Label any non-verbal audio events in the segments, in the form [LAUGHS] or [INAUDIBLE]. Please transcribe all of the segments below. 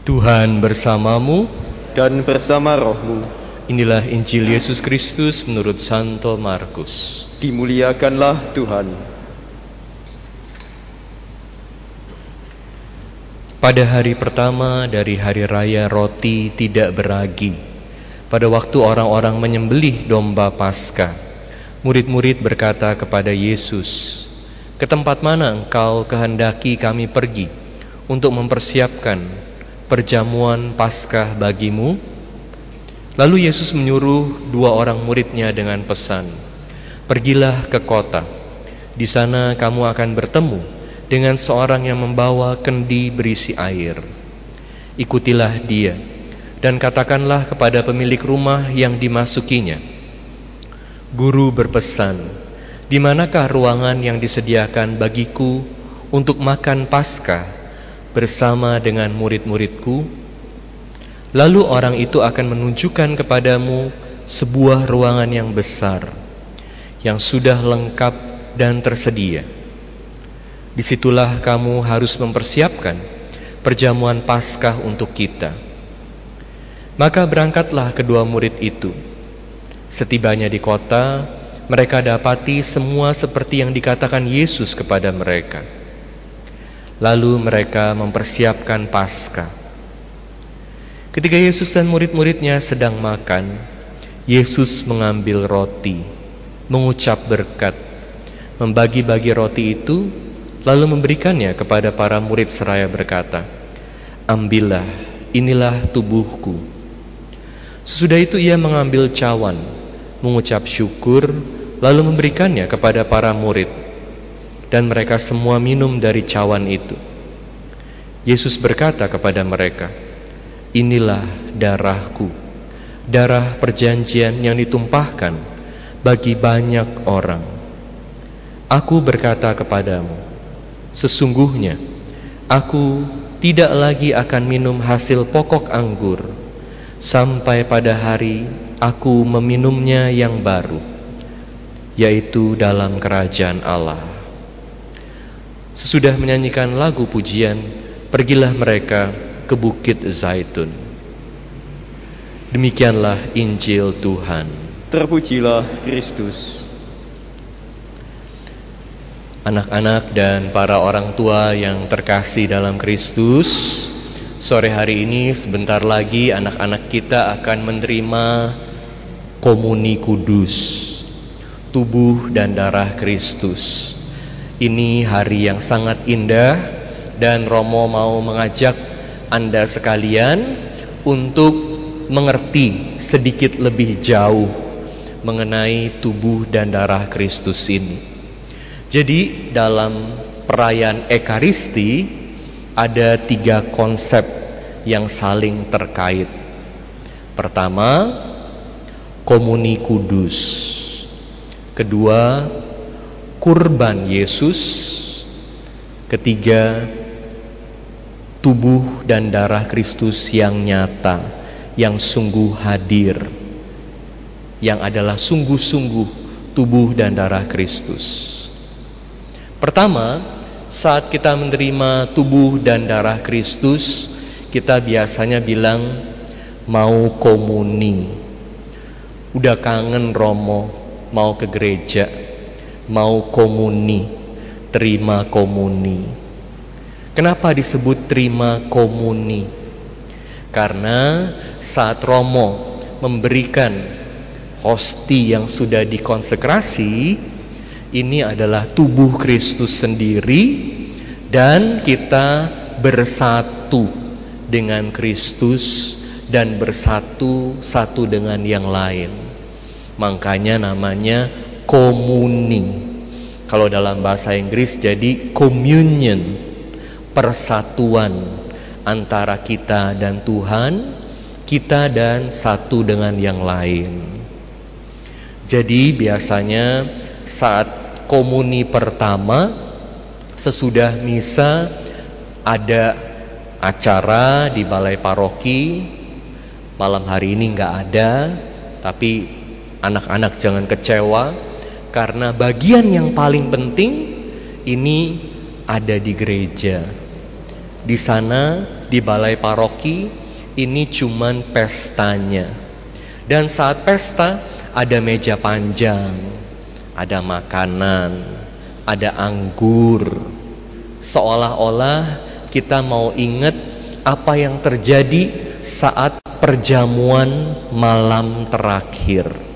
Tuhan bersamamu dan bersama rohmu. Inilah Injil Yesus Kristus menurut Santo Markus. Dimuliakanlah Tuhan. Pada hari pertama dari hari raya roti tidak beragi, pada waktu orang-orang menyembelih domba Paskah, murid-murid berkata kepada Yesus, "Ke tempat mana engkau kehendaki kami pergi untuk mempersiapkan perjamuan Paskah bagimu?" Lalu Yesus menyuruh dua orang muridnya dengan pesan, "Pergilah ke kota. Di sana kamu akan bertemu dengan seorang yang membawa kendi berisi air. Ikutilah dia dan katakanlah kepada pemilik rumah yang dimasukinya, Guru berpesan, di manakah ruangan yang disediakan bagiku untuk makan Paskah bersama dengan murid-muridku? Lalu orang itu akan menunjukkan kepadamu sebuah ruangan yang besar yang sudah lengkap dan tersedia. Di situlah kamu harus mempersiapkan perjamuan Paskah untuk kita. Maka berangkatlah kedua murid itu. Setibanya di kota, mereka dapati semua seperti yang dikatakan Yesus kepada mereka. Lalu mereka mempersiapkan Paskah. Ketika Yesus dan murid-muridnya sedang makan, Yesus mengambil roti, mengucap berkat, membagi-bagi roti itu lalu memberikannya kepada para murid seraya berkata, "Ambillah, inilah tubuhku." Sesudah itu ia mengambil cawan, mengucap syukur, lalu memberikannya kepada para murid, dan mereka semua minum dari cawan itu. Yesus berkata kepada mereka, "Inilah darahku, darah perjanjian yang ditumpahkan bagi banyak orang. Aku berkata kepadamu, Sesungguhnya aku tidak lagi akan minum hasil pokok anggur sampai pada hari aku meminumnya yang baru yaitu dalam kerajaan Allah. Sesudah menyanyikan lagu pujian, pergilah mereka ke Bukit Zaitun. Demikianlah Injil Tuhan. Terpujilah Kristus. Anak-anak dan para orang tua yang terkasih dalam Kristus, sore hari ini sebentar lagi anak-anak kita akan menerima komuni kudus, tubuh dan darah Kristus. Ini hari yang sangat indah dan Romo mau mengajak Anda sekalian untuk mengerti sedikit lebih jauh mengenai tubuh dan darah Kristus ini. Jadi dalam perayaan Ekaristi ada tiga konsep yang saling terkait. Pertama, komuni kudus. Kedua, kurban Yesus. Ketiga, tubuh dan darah Kristus yang nyata, yang sungguh hadir, yang adalah sungguh-sungguh tubuh dan darah Kristus. Pertama, saat kita menerima tubuh dan darah Kristus, kita biasanya bilang mau komuni. Udah kangen Romo, mau ke gereja, mau komuni, terima komuni. Kenapa disebut terima komuni? Karena saat Romo memberikan hosti yang sudah dikonsekrasi, ini adalah tubuh Kristus sendiri dan kita bersatu dengan Kristus dan bersatu satu dengan yang lain. Makanya namanya komuni. Kalau dalam bahasa Inggris jadi communion, persatuan antara kita dan Tuhan, kita dan satu dengan yang lain. Jadi biasanya saat komuni pertama sesudah misa ada acara di balai paroki malam hari ini nggak ada tapi anak-anak jangan kecewa karena bagian yang paling penting ini ada di gereja di sana di balai paroki ini cuman pestanya. Dan saat pesta ada meja panjang, ada makanan, ada anggur. Seolah-olah kita mau ingat apa yang terjadi saat perjamuan malam terakhir.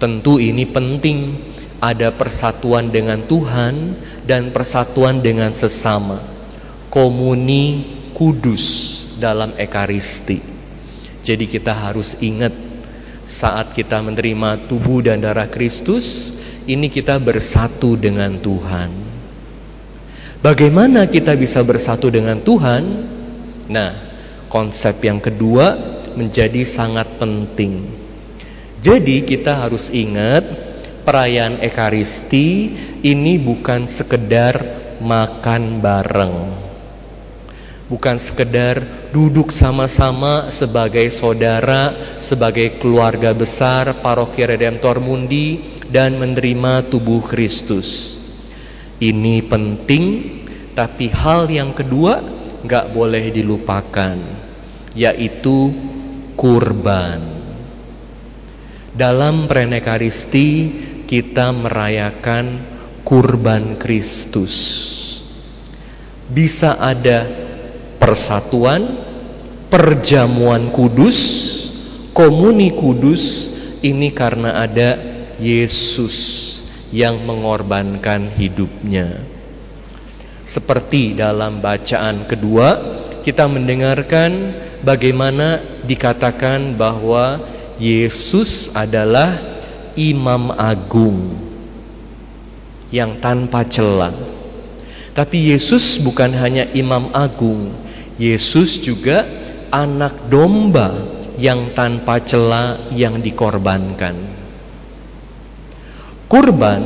Tentu ini penting ada persatuan dengan Tuhan dan persatuan dengan sesama. Komuni kudus dalam ekaristi. Jadi kita harus ingat saat kita menerima tubuh dan darah Kristus, ini kita bersatu dengan Tuhan. Bagaimana kita bisa bersatu dengan Tuhan? Nah, konsep yang kedua menjadi sangat penting. Jadi kita harus ingat perayaan Ekaristi ini bukan sekedar makan bareng bukan sekedar duduk sama-sama sebagai saudara, sebagai keluarga besar Paroki Redemptor Mundi dan menerima tubuh Kristus. Ini penting, tapi hal yang kedua nggak boleh dilupakan, yaitu kurban. Dalam Prenekaristi kita merayakan kurban Kristus. Bisa ada persatuan, perjamuan kudus, komuni kudus ini karena ada Yesus yang mengorbankan hidupnya. Seperti dalam bacaan kedua, kita mendengarkan bagaimana dikatakan bahwa Yesus adalah imam agung yang tanpa celah. Tapi Yesus bukan hanya imam agung, Yesus juga anak domba yang tanpa celah yang dikorbankan. Kurban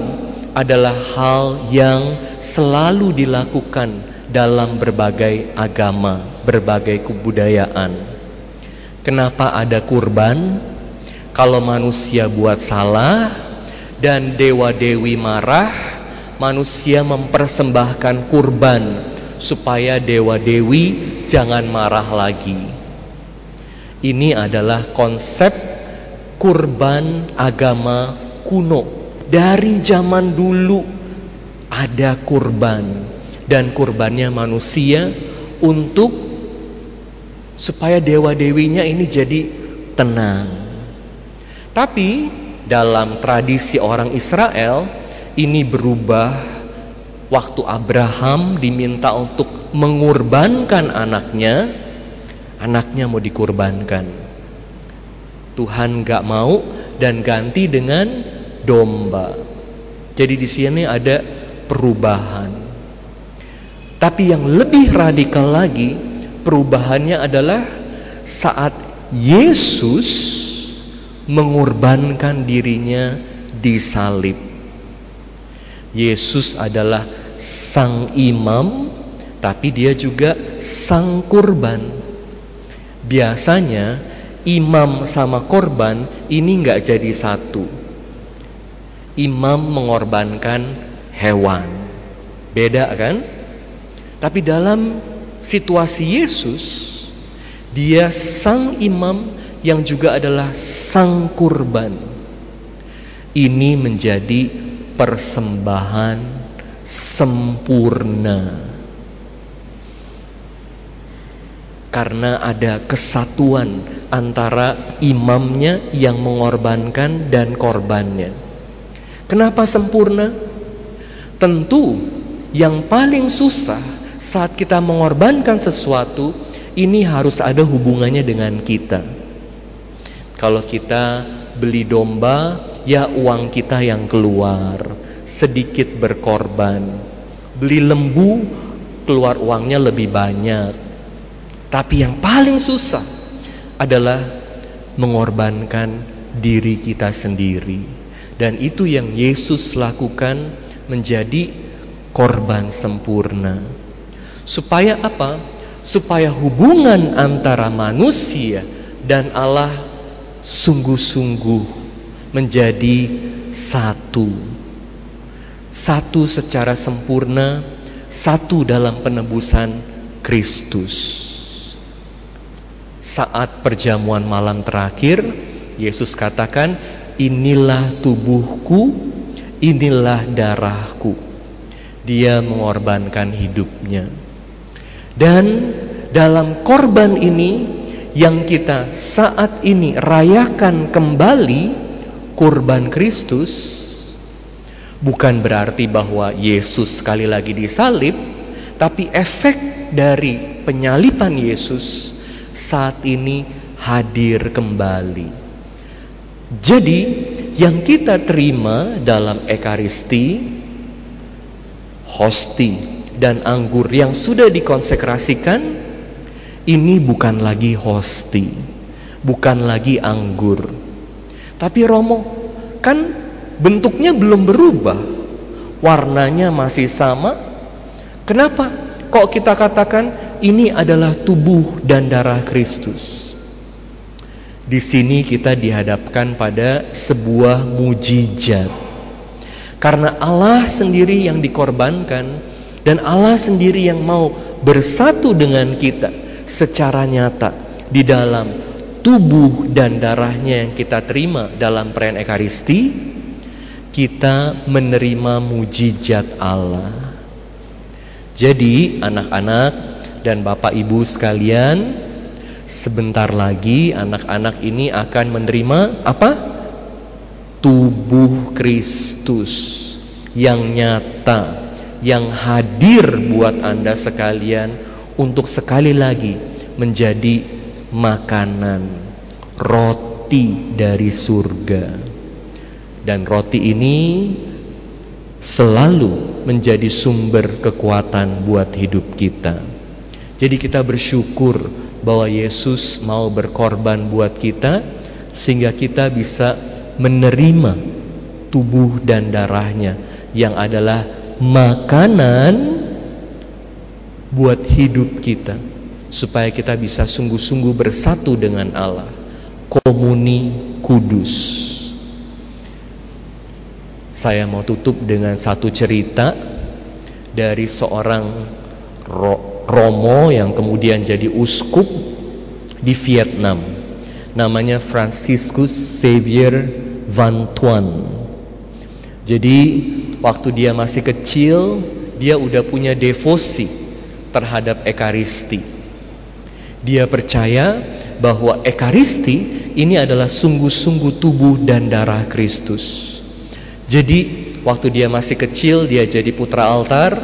adalah hal yang selalu dilakukan dalam berbagai agama, berbagai kebudayaan. Kenapa ada kurban? Kalau manusia buat salah dan dewa-dewi marah, manusia mempersembahkan kurban supaya dewa-dewi jangan marah lagi. Ini adalah konsep kurban agama kuno. Dari zaman dulu ada kurban dan kurbannya manusia untuk supaya dewa-dewinya ini jadi tenang. Tapi dalam tradisi orang Israel ini berubah waktu Abraham diminta untuk mengorbankan anaknya, anaknya mau dikorbankan. Tuhan gak mau dan ganti dengan domba. Jadi di sini ada perubahan. Tapi yang lebih radikal lagi, perubahannya adalah saat Yesus mengorbankan dirinya di salib. Yesus adalah sang imam, tapi dia juga sang kurban. Biasanya imam sama korban ini nggak jadi satu. Imam mengorbankan hewan, beda kan? Tapi dalam situasi Yesus, dia sang imam yang juga adalah sang kurban. Ini menjadi persembahan sempurna. Karena ada kesatuan antara imamnya yang mengorbankan dan korbannya. Kenapa sempurna? Tentu yang paling susah saat kita mengorbankan sesuatu ini harus ada hubungannya dengan kita. Kalau kita beli domba ya uang kita yang keluar, sedikit berkorban. Beli lembu, keluar uangnya lebih banyak. Tapi yang paling susah adalah mengorbankan diri kita sendiri. Dan itu yang Yesus lakukan menjadi korban sempurna. Supaya apa? Supaya hubungan antara manusia dan Allah sungguh-sungguh menjadi satu. Satu secara sempurna, satu dalam penebusan Kristus. Saat perjamuan malam terakhir, Yesus katakan, "Inilah tubuhku, inilah darahku." Dia mengorbankan hidupnya. Dan dalam korban ini yang kita saat ini rayakan kembali kurban Kristus bukan berarti bahwa Yesus sekali lagi disalib, tapi efek dari penyalipan Yesus saat ini hadir kembali. Jadi, yang kita terima dalam Ekaristi, hosti, dan anggur yang sudah dikonsekrasikan, ini bukan lagi hosti, bukan lagi anggur, tapi romo. Kan bentuknya belum berubah, warnanya masih sama. Kenapa? Kok kita katakan ini adalah tubuh dan darah Kristus. Di sini kita dihadapkan pada sebuah mujizat. Karena Allah sendiri yang dikorbankan dan Allah sendiri yang mau bersatu dengan kita secara nyata di dalam tubuh dan darahnya yang kita terima dalam perayaan Ekaristi, kita menerima mujizat Allah. Jadi anak-anak dan Bapak Ibu sekalian, sebentar lagi anak-anak ini akan menerima apa? Tubuh Kristus yang nyata, yang hadir buat Anda sekalian untuk sekali lagi menjadi makanan roti dari surga. Dan roti ini selalu menjadi sumber kekuatan buat hidup kita. Jadi kita bersyukur bahwa Yesus mau berkorban buat kita sehingga kita bisa menerima tubuh dan darahnya yang adalah makanan buat hidup kita supaya kita bisa sungguh-sungguh bersatu dengan Allah. Komuni kudus. Saya mau tutup dengan satu cerita dari seorang Romo yang kemudian jadi uskup di Vietnam. Namanya Franciscus Xavier Van Tuan. Jadi waktu dia masih kecil, dia udah punya devosi terhadap Ekaristi. Dia percaya bahwa Ekaristi ini adalah sungguh-sungguh tubuh dan darah Kristus. Jadi waktu dia masih kecil dia jadi putra altar.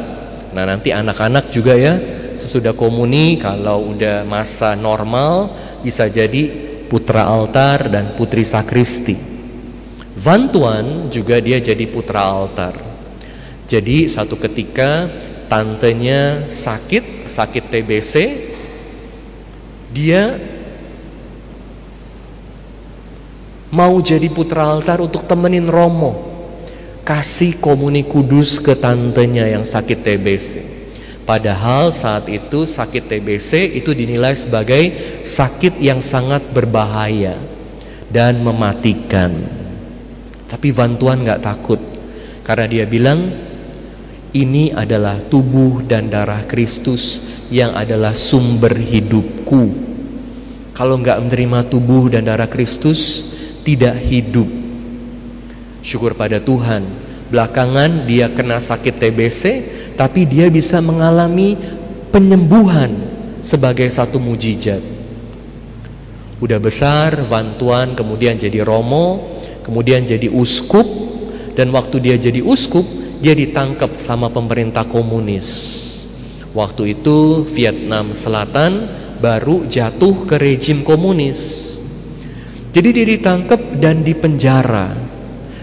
Nah nanti anak-anak juga ya sesudah komuni kalau udah masa normal bisa jadi putra altar dan putri sakristi. Vantuan juga dia jadi putra altar. Jadi satu ketika tantenya sakit, sakit TBC, dia mau jadi putra altar untuk temenin Romo. Kasih komuni kudus ke tantenya yang sakit TBC. Padahal saat itu sakit TBC itu dinilai sebagai sakit yang sangat berbahaya dan mematikan. Tapi bantuan nggak takut karena dia bilang ini adalah tubuh dan darah Kristus yang adalah sumber hidupku. Kalau nggak menerima tubuh dan darah Kristus tidak hidup. Syukur pada Tuhan. Belakangan dia kena sakit TBC tapi dia bisa mengalami penyembuhan sebagai satu mujizat. Udah besar, bantuan, kemudian jadi romo, kemudian jadi uskup, dan waktu dia jadi uskup, dia ditangkap sama pemerintah komunis. Waktu itu Vietnam Selatan baru jatuh ke rejim komunis. Jadi dia ditangkap dan dipenjara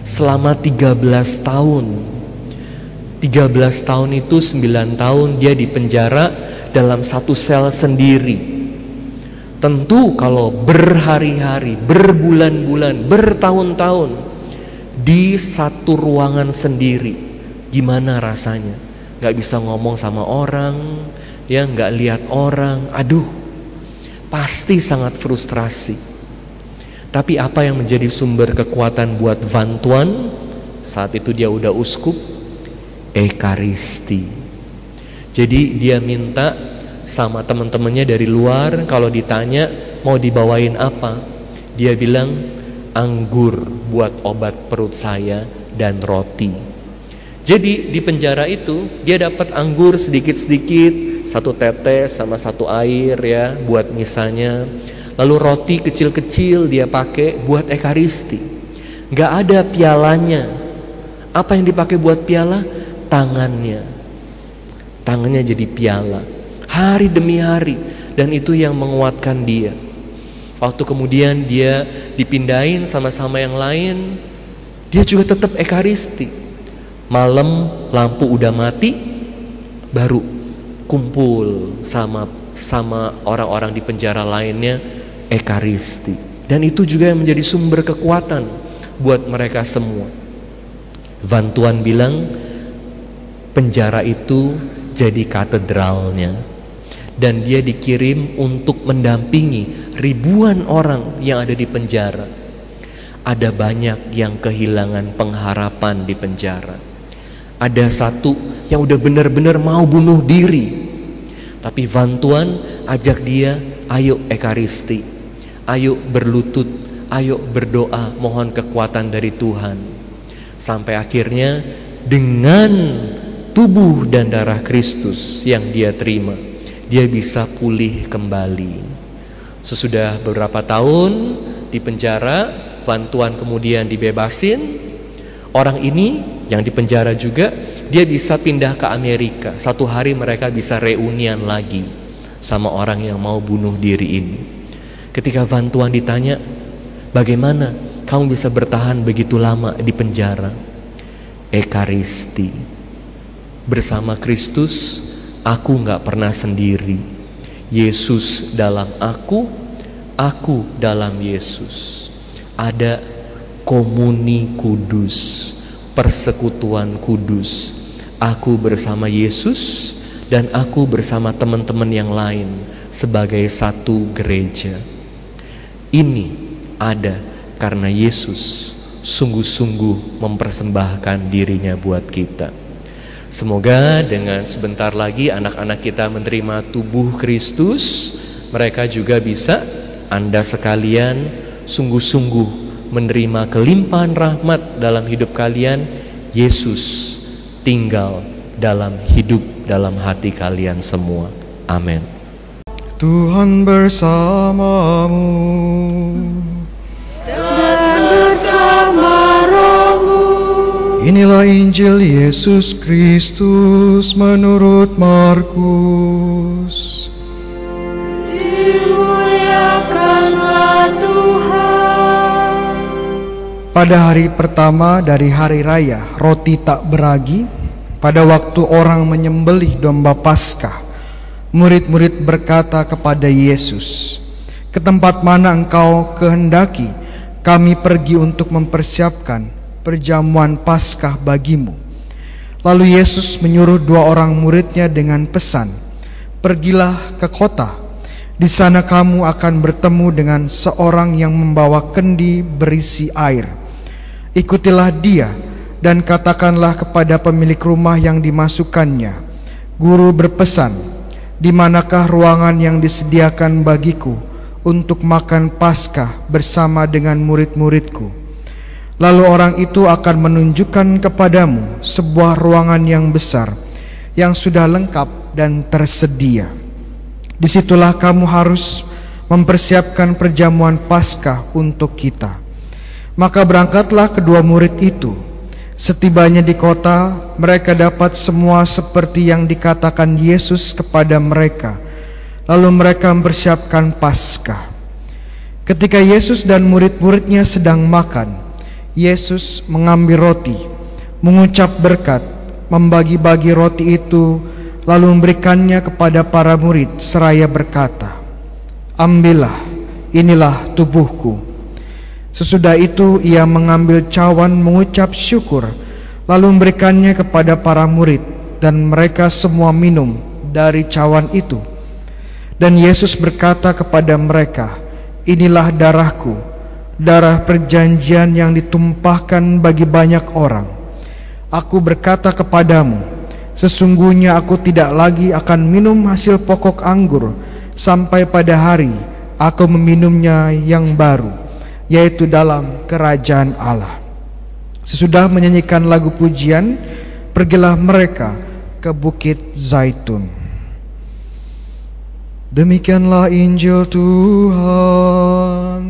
selama 13 tahun 13 tahun itu 9 tahun dia di penjara dalam satu sel sendiri. Tentu kalau berhari-hari, berbulan-bulan, bertahun-tahun di satu ruangan sendiri, gimana rasanya? Gak bisa ngomong sama orang, ya gak lihat orang, aduh, pasti sangat frustrasi. Tapi apa yang menjadi sumber kekuatan buat Van Tuan? Saat itu dia udah uskup, Ekaristi. Jadi dia minta sama teman-temannya dari luar kalau ditanya mau dibawain apa dia bilang anggur buat obat perut saya dan roti jadi di penjara itu dia dapat anggur sedikit-sedikit satu tetes sama satu air ya buat misalnya. Lalu roti kecil-kecil dia pakai buat ekaristi. Nggak ada pialanya. Apa yang dipakai buat piala? Tangannya. Tangannya jadi piala. Hari demi hari. Dan itu yang menguatkan dia. Waktu kemudian dia dipindahin sama-sama yang lain, dia juga tetap ekaristi. Malam lampu udah mati, baru kumpul sama sama orang-orang di penjara lainnya ekaristi. Dan itu juga yang menjadi sumber kekuatan buat mereka semua. Vantuan bilang penjara itu jadi katedralnya dan dia dikirim untuk mendampingi ribuan orang yang ada di penjara. Ada banyak yang kehilangan pengharapan di penjara. Ada satu yang udah benar-benar mau bunuh diri. Tapi Vantuan ajak dia, ayo ekaristi. Ayo berlutut, ayo berdoa mohon kekuatan dari Tuhan. Sampai akhirnya dengan tubuh dan darah Kristus yang dia terima dia bisa pulih kembali. Sesudah beberapa tahun di penjara, bantuan kemudian dibebasin. Orang ini yang di penjara juga, dia bisa pindah ke Amerika. Satu hari mereka bisa reunian lagi sama orang yang mau bunuh diri ini. Ketika bantuan ditanya, bagaimana kamu bisa bertahan begitu lama di penjara? Ekaristi. Bersama Kristus Aku nggak pernah sendiri. Yesus dalam aku, aku dalam Yesus. Ada komuni kudus, persekutuan kudus. Aku bersama Yesus dan aku bersama teman-teman yang lain sebagai satu gereja. Ini ada karena Yesus sungguh-sungguh mempersembahkan dirinya buat kita. Semoga dengan sebentar lagi anak-anak kita menerima tubuh Kristus, mereka juga bisa Anda sekalian sungguh-sungguh menerima kelimpahan rahmat dalam hidup kalian. Yesus tinggal dalam hidup dalam hati kalian semua. Amin. Tuhan bersamamu. Inilah Injil Yesus Kristus menurut Markus. Pada hari pertama dari hari raya roti tak beragi, pada waktu orang menyembelih domba Paskah, murid-murid berkata kepada Yesus, "Ke tempat mana engkau kehendaki kami pergi untuk mempersiapkan perjamuan Paskah bagimu. Lalu Yesus menyuruh dua orang muridnya dengan pesan, "Pergilah ke kota. Di sana kamu akan bertemu dengan seorang yang membawa kendi berisi air. Ikutilah dia dan katakanlah kepada pemilik rumah yang dimasukkannya, Guru berpesan, di manakah ruangan yang disediakan bagiku untuk makan Paskah bersama dengan murid-muridku?" Lalu orang itu akan menunjukkan kepadamu sebuah ruangan yang besar yang sudah lengkap dan tersedia. Di situlah kamu harus mempersiapkan perjamuan Paskah untuk kita. Maka berangkatlah kedua murid itu. Setibanya di kota, mereka dapat semua seperti yang dikatakan Yesus kepada mereka. Lalu mereka mempersiapkan Paskah. Ketika Yesus dan murid-muridnya sedang makan, Yesus mengambil roti, mengucap berkat, membagi-bagi roti itu, lalu memberikannya kepada para murid seraya berkata, "Ambillah, inilah tubuhku." Sesudah itu ia mengambil cawan mengucap syukur, lalu memberikannya kepada para murid dan mereka semua minum dari cawan itu. Dan Yesus berkata kepada mereka, "Inilah darahku." darah perjanjian yang ditumpahkan bagi banyak orang. Aku berkata kepadamu, Sesungguhnya aku tidak lagi akan minum hasil pokok anggur sampai pada hari aku meminumnya yang baru, yaitu dalam kerajaan Allah. Sesudah menyanyikan lagu pujian, pergilah mereka ke Bukit Zaitun. Demikianlah Injil Tuhan.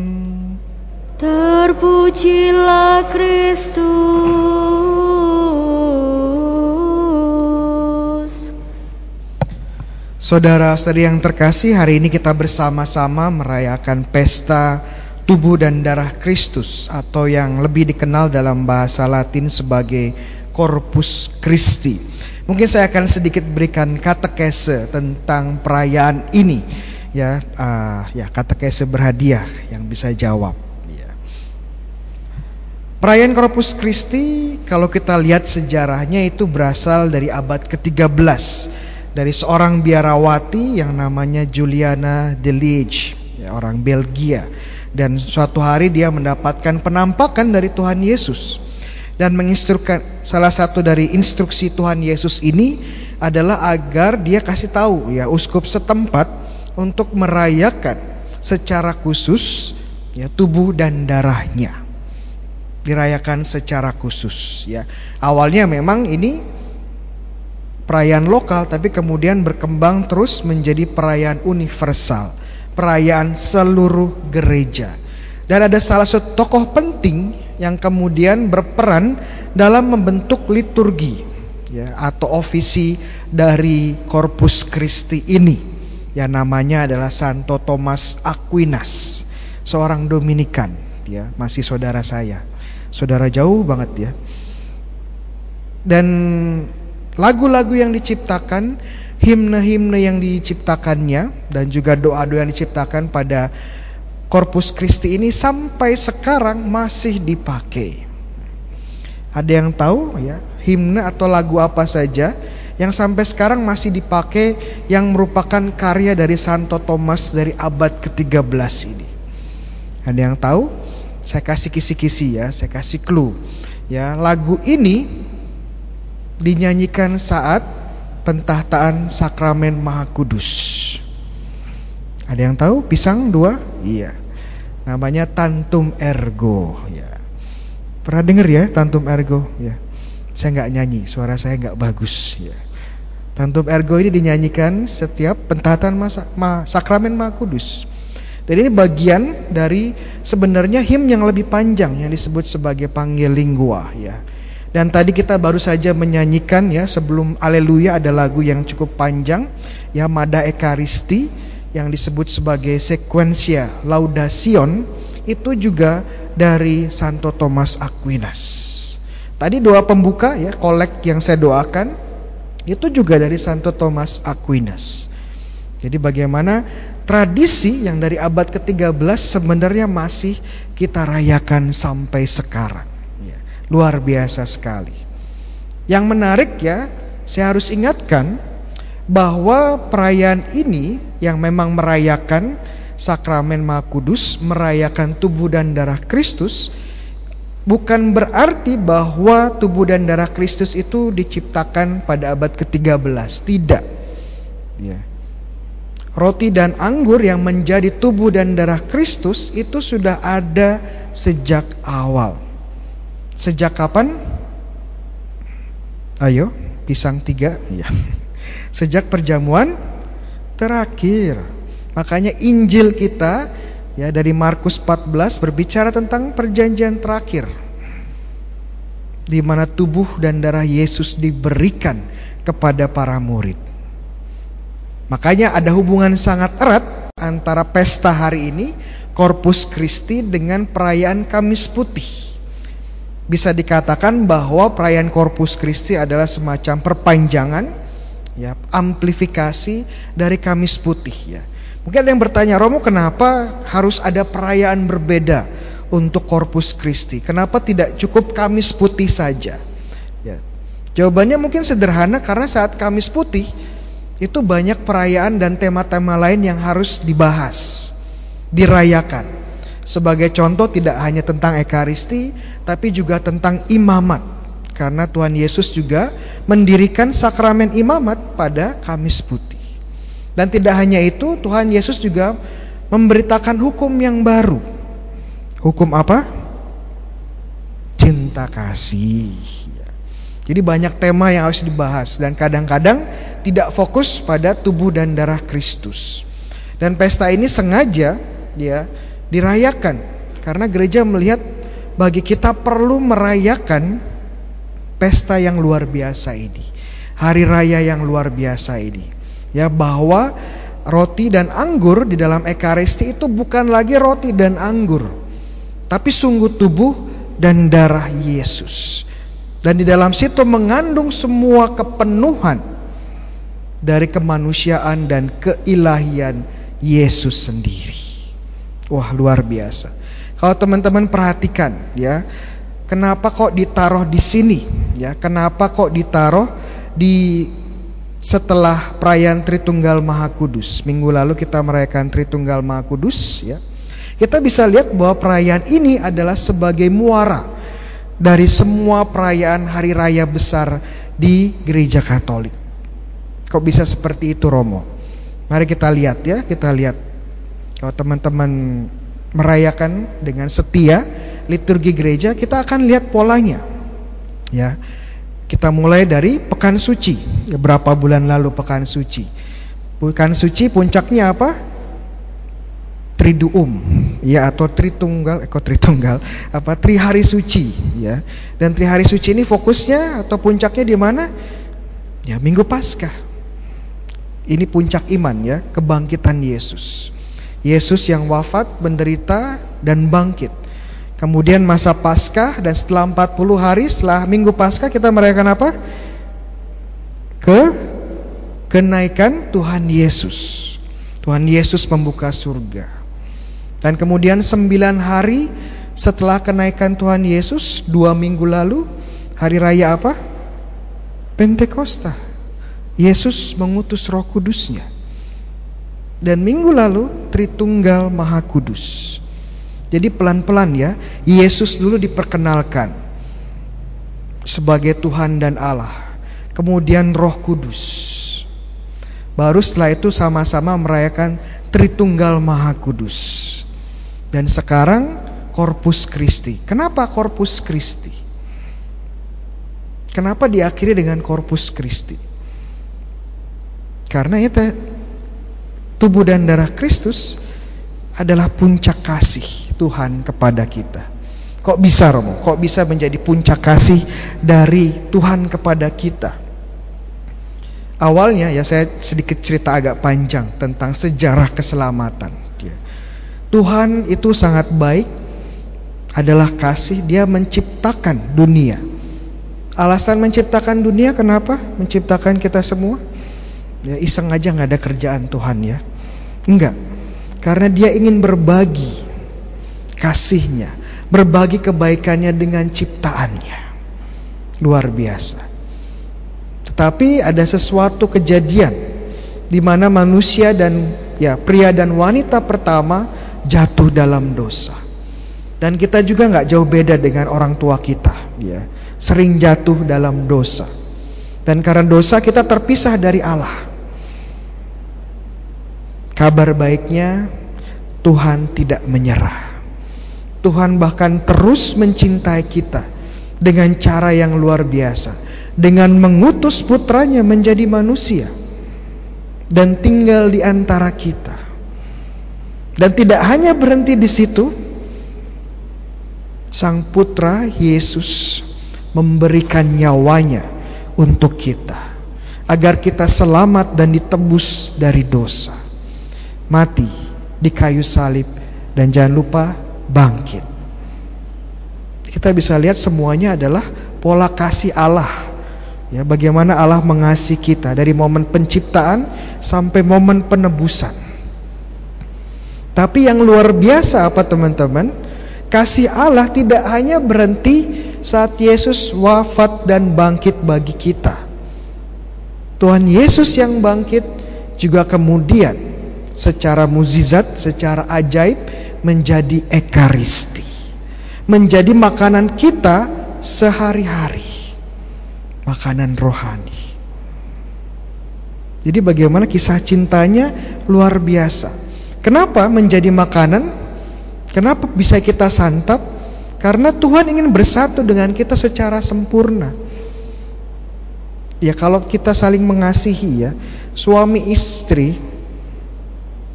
Terpujilah Kristus. Saudara-saudari yang terkasih, hari ini kita bersama-sama merayakan pesta tubuh dan darah Kristus atau yang lebih dikenal dalam bahasa Latin sebagai Corpus Christi. Mungkin saya akan sedikit berikan katekese tentang perayaan ini. Ya, uh, ya katekese berhadiah yang bisa jawab. Ya. Perayaan Corpus Christi kalau kita lihat sejarahnya itu berasal dari abad ke-13 dari seorang biarawati yang namanya Juliana de Liege, ya, orang Belgia. Dan suatu hari dia mendapatkan penampakan dari Tuhan Yesus. Dan menginstruksikan salah satu dari instruksi Tuhan Yesus ini adalah agar dia kasih tahu ya uskup setempat untuk merayakan secara khusus ya tubuh dan darahnya. Dirayakan secara khusus ya. Awalnya memang ini perayaan lokal tapi kemudian berkembang terus menjadi perayaan universal perayaan seluruh gereja. Dan ada salah satu tokoh penting yang kemudian berperan dalam membentuk liturgi ya atau ofisi dari Corpus Christi ini. Yang namanya adalah Santo Thomas Aquinas seorang Dominikan ya masih saudara saya. Saudara jauh banget ya. Dan lagu-lagu yang diciptakan himne-himne yang diciptakannya dan juga doa-doa yang diciptakan pada Corpus Christi ini sampai sekarang masih dipakai. Ada yang tahu ya, himne atau lagu apa saja yang sampai sekarang masih dipakai yang merupakan karya dari Santo Thomas dari abad ke-13 ini. Ada yang tahu? Saya kasih kisi-kisi ya, saya kasih clue. Ya, lagu ini dinyanyikan saat pentahtaan sakramen Maha Kudus. Ada yang tahu pisang dua? Iya. Namanya tantum ergo. Ya. Pernah dengar ya tantum ergo? Ya. Saya nggak nyanyi, suara saya nggak bagus. Ya. Tantum ergo ini dinyanyikan setiap pentatan masa, ma, sakramen Maha Kudus. Dan ini bagian dari sebenarnya him yang lebih panjang yang disebut sebagai panggil lingua ya. Dan tadi kita baru saja menyanyikan ya sebelum Aleluya ada lagu yang cukup panjang ya Mada Ekaristi yang disebut sebagai sequencia laudasion itu juga dari Santo Thomas Aquinas. Tadi doa pembuka ya, kolek yang saya doakan itu juga dari Santo Thomas Aquinas. Jadi bagaimana tradisi yang dari abad ke-13 sebenarnya masih kita rayakan sampai sekarang. Luar biasa sekali. Yang menarik ya, saya harus ingatkan bahwa perayaan ini yang memang merayakan sakramen Maha Kudus, merayakan tubuh dan darah Kristus, bukan berarti bahwa tubuh dan darah Kristus itu diciptakan pada abad ke-13, tidak. Ya. Roti dan anggur yang menjadi tubuh dan darah Kristus itu sudah ada sejak awal. Sejak kapan? Ayo, pisang tiga. Ya sejak perjamuan terakhir. Makanya Injil kita ya dari Markus 14 berbicara tentang perjanjian terakhir. Di mana tubuh dan darah Yesus diberikan kepada para murid. Makanya ada hubungan sangat erat antara pesta hari ini Corpus Christi dengan perayaan Kamis Putih. Bisa dikatakan bahwa perayaan Corpus Christi adalah semacam perpanjangan ya amplifikasi dari Kamis Putih ya. Mungkin ada yang bertanya, Romo kenapa harus ada perayaan berbeda untuk Corpus Christi? Kenapa tidak cukup Kamis Putih saja? Ya. Jawabannya mungkin sederhana karena saat Kamis Putih itu banyak perayaan dan tema-tema lain yang harus dibahas, dirayakan. Sebagai contoh tidak hanya tentang ekaristi tapi juga tentang imamat. Karena Tuhan Yesus juga mendirikan sakramen imamat pada Kamis Putih. Dan tidak hanya itu, Tuhan Yesus juga memberitakan hukum yang baru. Hukum apa? Cinta kasih. Jadi banyak tema yang harus dibahas dan kadang-kadang tidak fokus pada tubuh dan darah Kristus. Dan pesta ini sengaja ya dirayakan karena gereja melihat bagi kita perlu merayakan pesta yang luar biasa ini. Hari raya yang luar biasa ini. Ya bahwa roti dan anggur di dalam ekaristi itu bukan lagi roti dan anggur, tapi sungguh tubuh dan darah Yesus. Dan di dalam situ mengandung semua kepenuhan dari kemanusiaan dan keilahian Yesus sendiri. Wah, luar biasa. Kalau teman-teman perhatikan ya, kenapa kok ditaruh di sini? Ya, kenapa kok ditaruh di setelah perayaan Tritunggal Maha Kudus. Minggu lalu kita merayakan Tritunggal Maha Kudus ya. Kita bisa lihat bahwa perayaan ini adalah sebagai muara dari semua perayaan hari raya besar di gereja Katolik. Kok bisa seperti itu Romo? Mari kita lihat ya, kita lihat. Kalau teman-teman merayakan dengan setia liturgi gereja, kita akan lihat polanya. Ya. Kita mulai dari pekan suci. Berapa bulan lalu pekan suci? Pekan suci puncaknya apa? Triduum ya atau Tritunggal eh Tritunggal apa Tri Hari Suci ya. Dan Tri Hari Suci ini fokusnya atau puncaknya di mana? Ya Minggu Paskah. Ini puncak iman ya, kebangkitan Yesus. Yesus yang wafat, menderita dan bangkit. Kemudian masa Paskah dan setelah 40 hari setelah Minggu Paskah kita merayakan apa? Ke kenaikan Tuhan Yesus. Tuhan Yesus membuka surga. Dan kemudian sembilan hari setelah kenaikan Tuhan Yesus dua minggu lalu hari raya apa? Pentakosta. Yesus mengutus Roh Kudusnya. Dan minggu lalu Tritunggal Maha Kudus. Jadi pelan-pelan ya, Yesus dulu diperkenalkan sebagai Tuhan dan Allah. Kemudian Roh Kudus. Baru setelah itu sama-sama merayakan Tritunggal Maha Kudus. Dan sekarang Corpus Christi. Kenapa Corpus Christi? Kenapa diakhiri dengan Corpus Christi? Karena itu tubuh dan darah Kristus adalah puncak kasih Tuhan kepada kita. Kok bisa Romo? Kok bisa menjadi puncak kasih dari Tuhan kepada kita? Awalnya ya saya sedikit cerita agak panjang tentang sejarah keselamatan. Tuhan itu sangat baik adalah kasih dia menciptakan dunia. Alasan menciptakan dunia kenapa? Menciptakan kita semua? Ya iseng aja nggak ada kerjaan Tuhan ya. Enggak. Karena dia ingin berbagi kasihnya, berbagi kebaikannya dengan ciptaannya. Luar biasa. Tetapi ada sesuatu kejadian di mana manusia dan ya pria dan wanita pertama jatuh dalam dosa. Dan kita juga nggak jauh beda dengan orang tua kita, ya. Sering jatuh dalam dosa. Dan karena dosa kita terpisah dari Allah. Kabar baiknya Tuhan tidak menyerah. Tuhan bahkan terus mencintai kita dengan cara yang luar biasa, dengan mengutus putranya menjadi manusia dan tinggal di antara kita. Dan tidak hanya berhenti di situ, Sang Putra Yesus memberikan nyawanya untuk kita, agar kita selamat dan ditebus dari dosa. Mati di kayu salib dan jangan lupa bangkit. Kita bisa lihat semuanya adalah pola kasih Allah. Ya, bagaimana Allah mengasihi kita dari momen penciptaan sampai momen penebusan. Tapi yang luar biasa apa teman-teman? Kasih Allah tidak hanya berhenti saat Yesus wafat dan bangkit bagi kita. Tuhan Yesus yang bangkit juga kemudian secara muzizat, secara ajaib menjadi ekaristi. Menjadi makanan kita sehari-hari. makanan rohani. Jadi bagaimana kisah cintanya luar biasa. Kenapa menjadi makanan? Kenapa bisa kita santap? Karena Tuhan ingin bersatu dengan kita secara sempurna. Ya kalau kita saling mengasihi ya, suami istri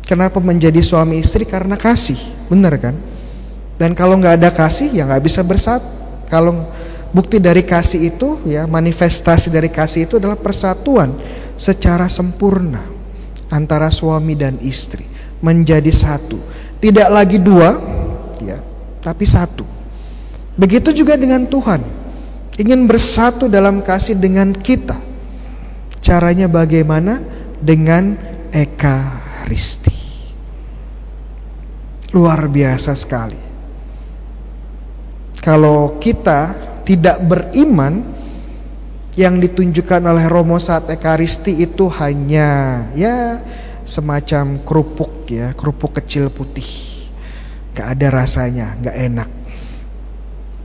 kenapa menjadi suami istri karena kasih, benar kan? Dan kalau nggak ada kasih ya nggak bisa bersatu. Kalau bukti dari kasih itu ya manifestasi dari kasih itu adalah persatuan secara sempurna antara suami dan istri menjadi satu. Tidak lagi dua, ya, tapi satu. Begitu juga dengan Tuhan. Ingin bersatu dalam kasih dengan kita. Caranya bagaimana? Dengan ekaristi. Luar biasa sekali. Kalau kita tidak beriman, yang ditunjukkan oleh Romo saat Ekaristi itu hanya ya semacam kerupuk ya, kerupuk kecil putih. Gak ada rasanya, gak enak.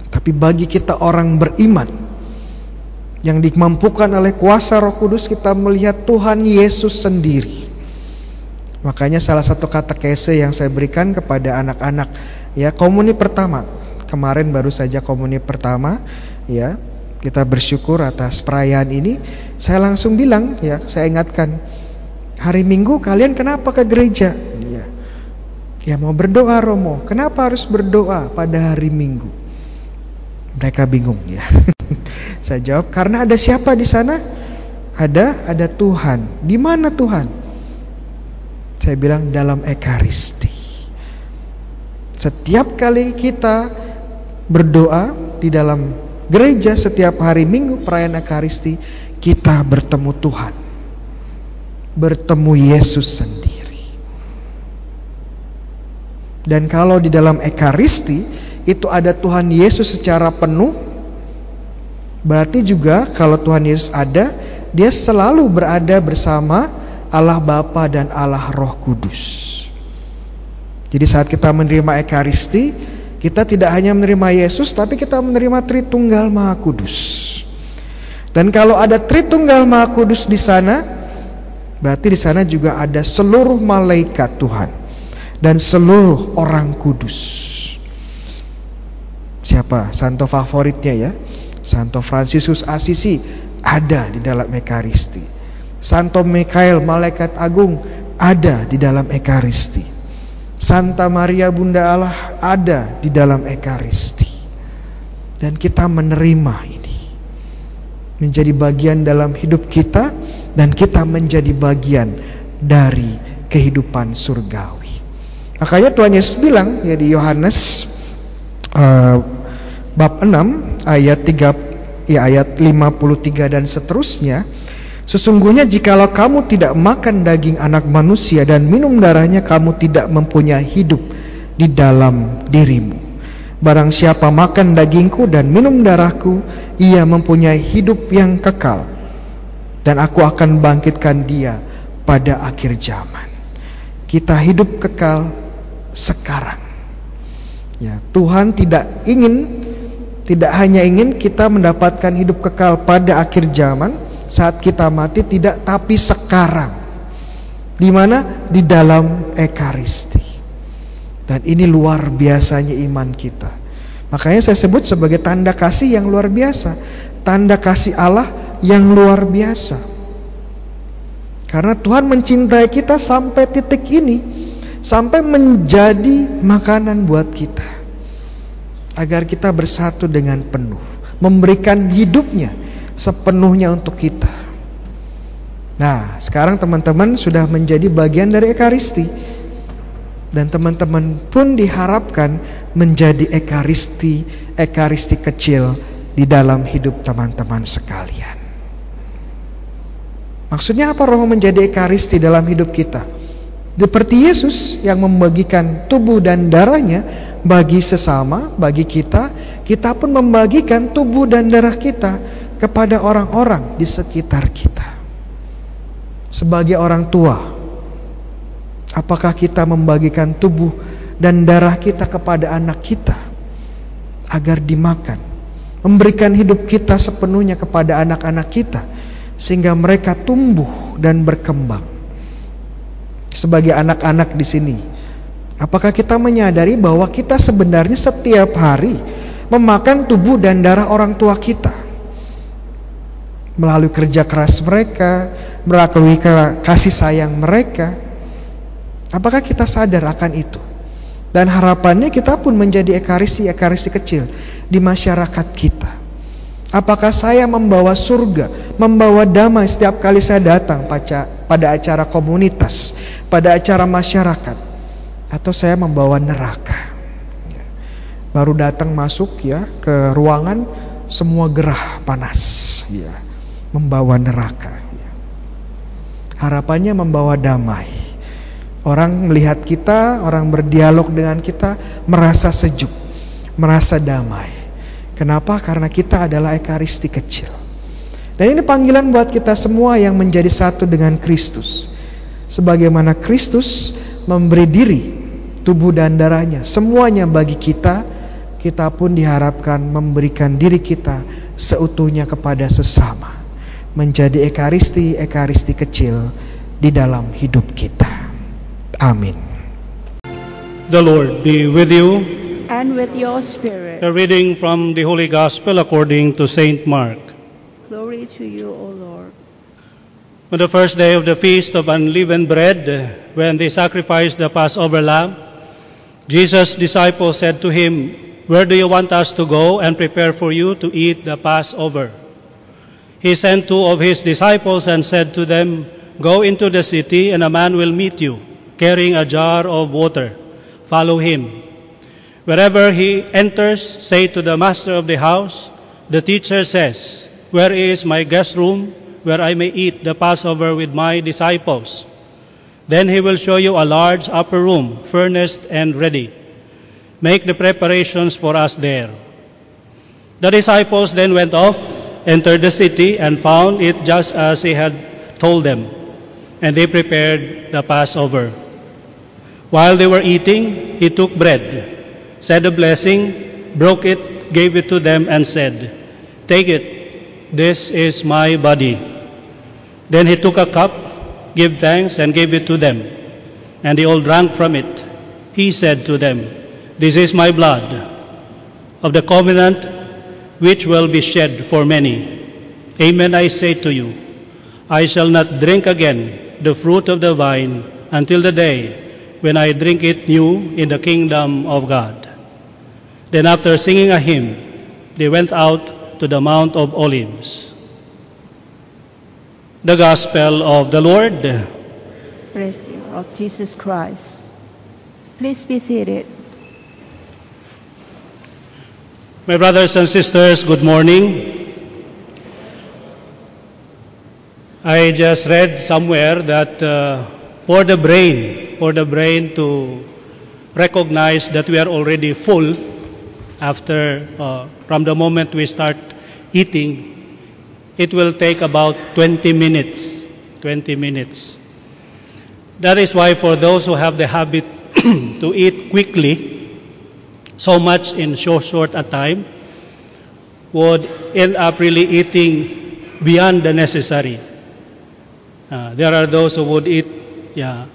Tapi bagi kita orang beriman yang dimampukan oleh kuasa Roh Kudus kita melihat Tuhan Yesus sendiri. Makanya salah satu kata kese yang saya berikan kepada anak-anak ya komuni pertama. Kemarin baru saja komuni pertama ya kita bersyukur atas perayaan ini. Saya langsung bilang, ya, saya ingatkan, hari Minggu kalian kenapa ke gereja? Ya, ya mau berdoa Romo. Kenapa harus berdoa pada hari Minggu? Mereka bingung ya. [LAUGHS] saya jawab, karena ada siapa di sana? Ada, ada Tuhan. Di mana Tuhan? Saya bilang dalam ekaristi. Setiap kali kita berdoa di dalam gereja setiap hari Minggu perayaan Ekaristi kita bertemu Tuhan. Bertemu Yesus sendiri. Dan kalau di dalam Ekaristi itu ada Tuhan Yesus secara penuh, berarti juga kalau Tuhan Yesus ada, dia selalu berada bersama Allah Bapa dan Allah Roh Kudus. Jadi saat kita menerima Ekaristi, kita tidak hanya menerima Yesus tapi kita menerima Tritunggal Maha Kudus. Dan kalau ada Tritunggal Maha Kudus di sana, berarti di sana juga ada seluruh malaikat Tuhan dan seluruh orang kudus. Siapa? Santo favoritnya ya. Santo Fransiskus Assisi ada di dalam Ekaristi. Santo Mikael malaikat agung ada di dalam Ekaristi. Santa Maria Bunda Allah ada di dalam Ekaristi. Dan kita menerima ini. Menjadi bagian dalam hidup kita dan kita menjadi bagian dari kehidupan surgawi. Makanya Tuhan Yesus bilang ya di Yohanes uh, bab 6 ayat 3 ya ayat 53 dan seterusnya Sesungguhnya jikalau kamu tidak makan daging anak manusia dan minum darahnya kamu tidak mempunyai hidup di dalam dirimu. Barang siapa makan dagingku dan minum darahku, ia mempunyai hidup yang kekal. Dan aku akan bangkitkan dia pada akhir zaman. Kita hidup kekal sekarang. Ya, Tuhan tidak ingin tidak hanya ingin kita mendapatkan hidup kekal pada akhir zaman, saat kita mati tidak tapi sekarang. Di mana? Di dalam ekaristi. Dan ini luar biasanya iman kita. Makanya saya sebut sebagai tanda kasih yang luar biasa. Tanda kasih Allah yang luar biasa. Karena Tuhan mencintai kita sampai titik ini. Sampai menjadi makanan buat kita. Agar kita bersatu dengan penuh. Memberikan hidupnya sepenuhnya untuk kita. Nah, sekarang teman-teman sudah menjadi bagian dari ekaristi. Dan teman-teman pun diharapkan menjadi ekaristi, ekaristi kecil di dalam hidup teman-teman sekalian. Maksudnya apa roh menjadi ekaristi dalam hidup kita? Seperti Yesus yang membagikan tubuh dan darahnya bagi sesama, bagi kita, kita pun membagikan tubuh dan darah kita kepada orang-orang di sekitar kita. Sebagai orang tua, apakah kita membagikan tubuh dan darah kita kepada anak kita agar dimakan memberikan hidup kita sepenuhnya kepada anak-anak kita sehingga mereka tumbuh dan berkembang. Sebagai anak-anak di sini, apakah kita menyadari bahwa kita sebenarnya setiap hari memakan tubuh dan darah orang tua kita? Melalui kerja keras mereka, melalui kasih sayang mereka. Apakah kita sadar akan itu? Dan harapannya kita pun menjadi ekaristi-ekaristi kecil di masyarakat kita. Apakah saya membawa surga, membawa damai setiap kali saya datang pada acara komunitas, pada acara masyarakat, atau saya membawa neraka? Baru datang masuk ya ke ruangan semua gerah panas, ya, membawa neraka. Harapannya membawa damai. Orang melihat kita, orang berdialog dengan kita merasa sejuk, merasa damai. Kenapa? Karena kita adalah ekaristi kecil. Dan ini panggilan buat kita semua yang menjadi satu dengan Kristus. Sebagaimana Kristus memberi diri, tubuh dan darahnya, semuanya bagi kita, kita pun diharapkan memberikan diri kita seutuhnya kepada sesama. Menjadi ekaristi-ekaristi kecil di dalam hidup kita. Amin. The Lord be with you. and with your spirit. A reading from the Holy Gospel according to St. Mark. Glory to you, O Lord. On the first day of the feast of unleavened bread, when they sacrificed the Passover lamb, Jesus' disciples said to him, Where do you want us to go and prepare for you to eat the Passover? He sent two of his disciples and said to them, Go into the city, and a man will meet you, carrying a jar of water. Follow him. Wherever he enters, say to the master of the house, The teacher says, Where is my guest room where I may eat the Passover with my disciples? Then he will show you a large upper room, furnished and ready. Make the preparations for us there. The disciples then went off, entered the city, and found it just as he had told them, and they prepared the Passover. While they were eating, he took bread said a blessing, broke it, gave it to them, and said, Take it, this is my body. Then he took a cup, gave thanks, and gave it to them. And they all drank from it. He said to them, This is my blood of the covenant which will be shed for many. Amen, I say to you, I shall not drink again the fruit of the vine until the day when I drink it new in the kingdom of God. Then, after singing a hymn, they went out to the Mount of Olives. The Gospel of the Lord. Praise you, of Jesus Christ. Please be seated. My brothers and sisters, good morning. I just read somewhere that uh, for the brain, for the brain to recognize that we are already full after uh, from the moment we start eating, it will take about 20 minutes. 20 minutes. That is why for those who have the habit [CLEARS THROAT] to eat quickly, so much in so short a time, would end up really eating beyond the necessary. Uh, there are those who would eat, yeah,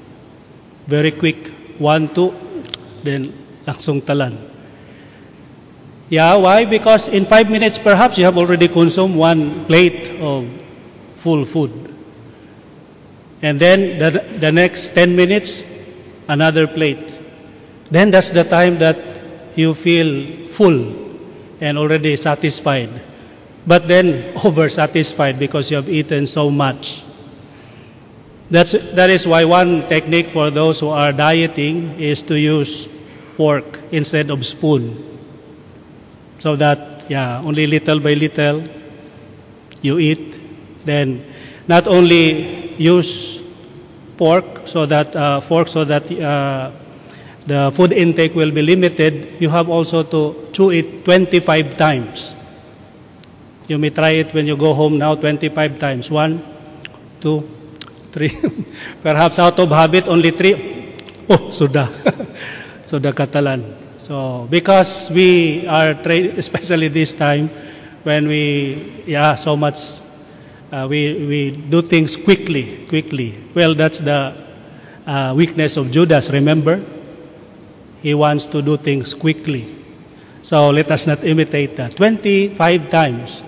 very quick, one, two, then langsung talan. Yeah, why? Because in five minutes perhaps you have already consumed one plate of full food. And then the, the next 10 minutes, another plate. Then that's the time that you feel full and already satisfied. But then [LAUGHS] over satisfied because you have eaten so much. That's, that is why one technique for those who are dieting is to use fork instead of spoon. So that, yeah, only little by little you eat. Then not only use pork so that uh, fork so that uh, the food intake will be limited, you have also to chew it 25 times. You may try it when you go home now 25 times. One, two, three. [LAUGHS] Perhaps out of habit, only three. Oh, sudah. [LAUGHS] sudah katalan. So, because we are trained, especially this time, when we, yeah, so much, uh, we, we do things quickly, quickly. Well, that's the uh, weakness of Judas, remember? He wants to do things quickly. So let us not imitate that. 25 times.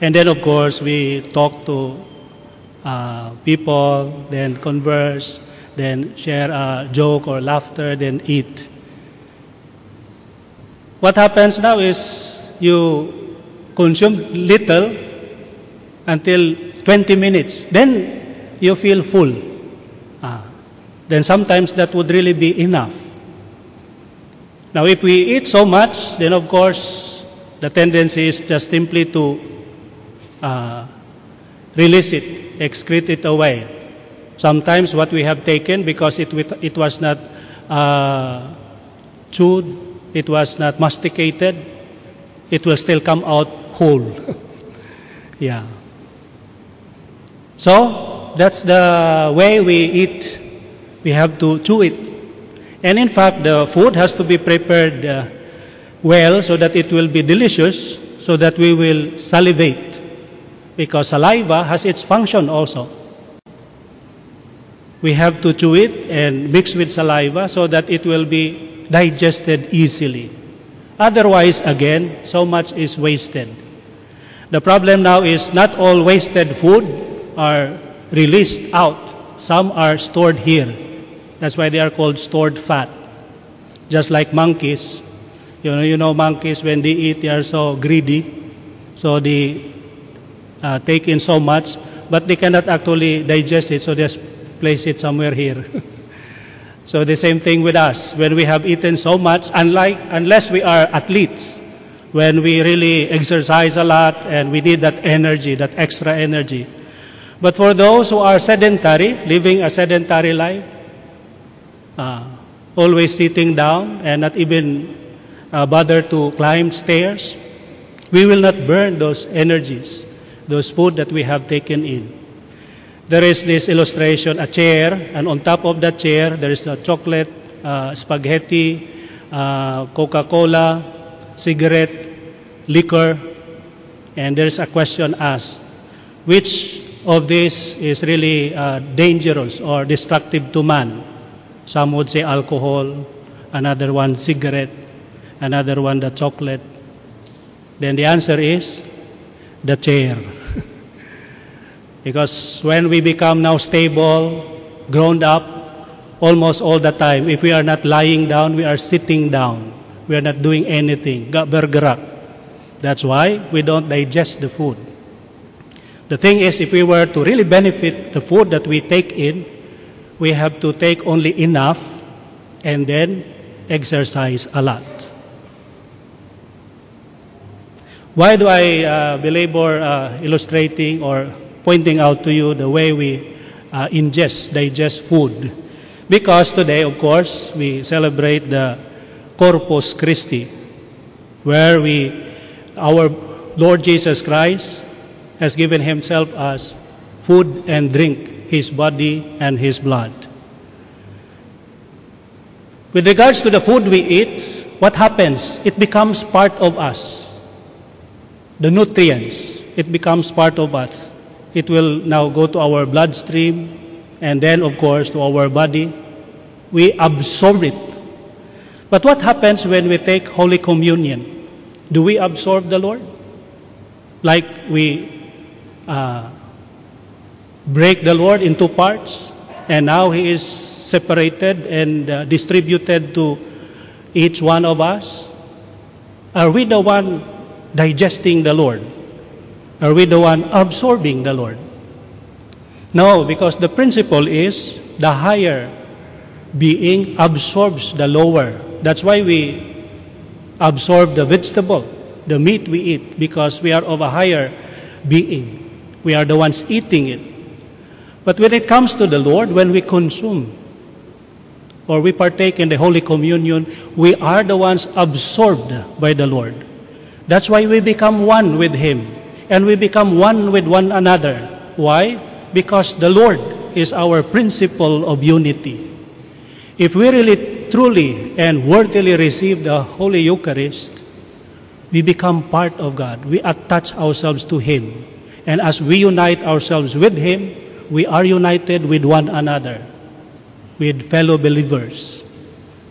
And then, of course, we talk to uh, people, then converse, then share a joke or laughter, then eat. What happens now is you consume little until 20 minutes. Then you feel full. Ah. Then sometimes that would really be enough. Now, if we eat so much, then of course the tendency is just simply to uh, release it, excrete it away. Sometimes what we have taken, because it, it was not uh, chewed, it was not masticated, it will still come out whole. [LAUGHS] yeah. So, that's the way we eat. We have to chew it. And in fact, the food has to be prepared uh, well so that it will be delicious, so that we will salivate. Because saliva has its function also. We have to chew it and mix with saliva so that it will be digested easily. Otherwise, again, so much is wasted. The problem now is not all wasted food are released out. Some are stored here. That's why they are called stored fat. Just like monkeys. You know, you know monkeys when they eat, they are so greedy. So they uh, take in so much, but they cannot actually digest it, so they just place it somewhere here. [LAUGHS] so the same thing with us. When we have eaten so much, unlike unless we are athletes, when we really exercise a lot and we need that energy, that extra energy. But for those who are sedentary, living a sedentary life, uh, always sitting down and not even uh, bother to climb stairs, we will not burn those energies, those food that we have taken in. There is this illustration, a chair, and on top of that chair, there is a chocolate, uh, spaghetti, uh, Coca-Cola, cigarette, liquor, and there is a question asked, which of these is really uh, dangerous or destructive to man? Some would say alcohol, another one cigarette, another one the chocolate. Then the answer is the chair. [LAUGHS] because when we become now stable, grown up, almost all the time, if we are not lying down, we are sitting down. We are not doing anything. Bergerak. That's why we don't digest the food. The thing is, if we were to really benefit the food that we take in, we have to take only enough and then exercise a lot. Why do I uh, belabor uh, illustrating or pointing out to you the way we uh, ingest, digest food? Because today, of course, we celebrate the Corpus Christi, where we, our Lord Jesus Christ has given himself as food and drink, his body and his blood. With regards to the food we eat, what happens? It becomes part of us. The nutrients, it becomes part of us. It will now go to our bloodstream and then, of course, to our body. We absorb it. But what happens when we take Holy Communion? Do we absorb the Lord? Like we uh, break the Lord into parts, and now He is separated and uh, distributed to each one of us? Are we the one digesting the Lord? Are we the one absorbing the Lord? No, because the principle is the higher being absorbs the lower. That's why we absorb the vegetable, the meat we eat, because we are of a higher being. We are the ones eating it. But when it comes to the Lord, when we consume or we partake in the Holy Communion, we are the ones absorbed by the Lord. That's why we become one with Him and we become one with one another. Why? Because the Lord is our principle of unity. If we really truly and worthily receive the Holy Eucharist, we become part of God. We attach ourselves to Him. And as we unite ourselves with Him, we are united with one another, with fellow believers.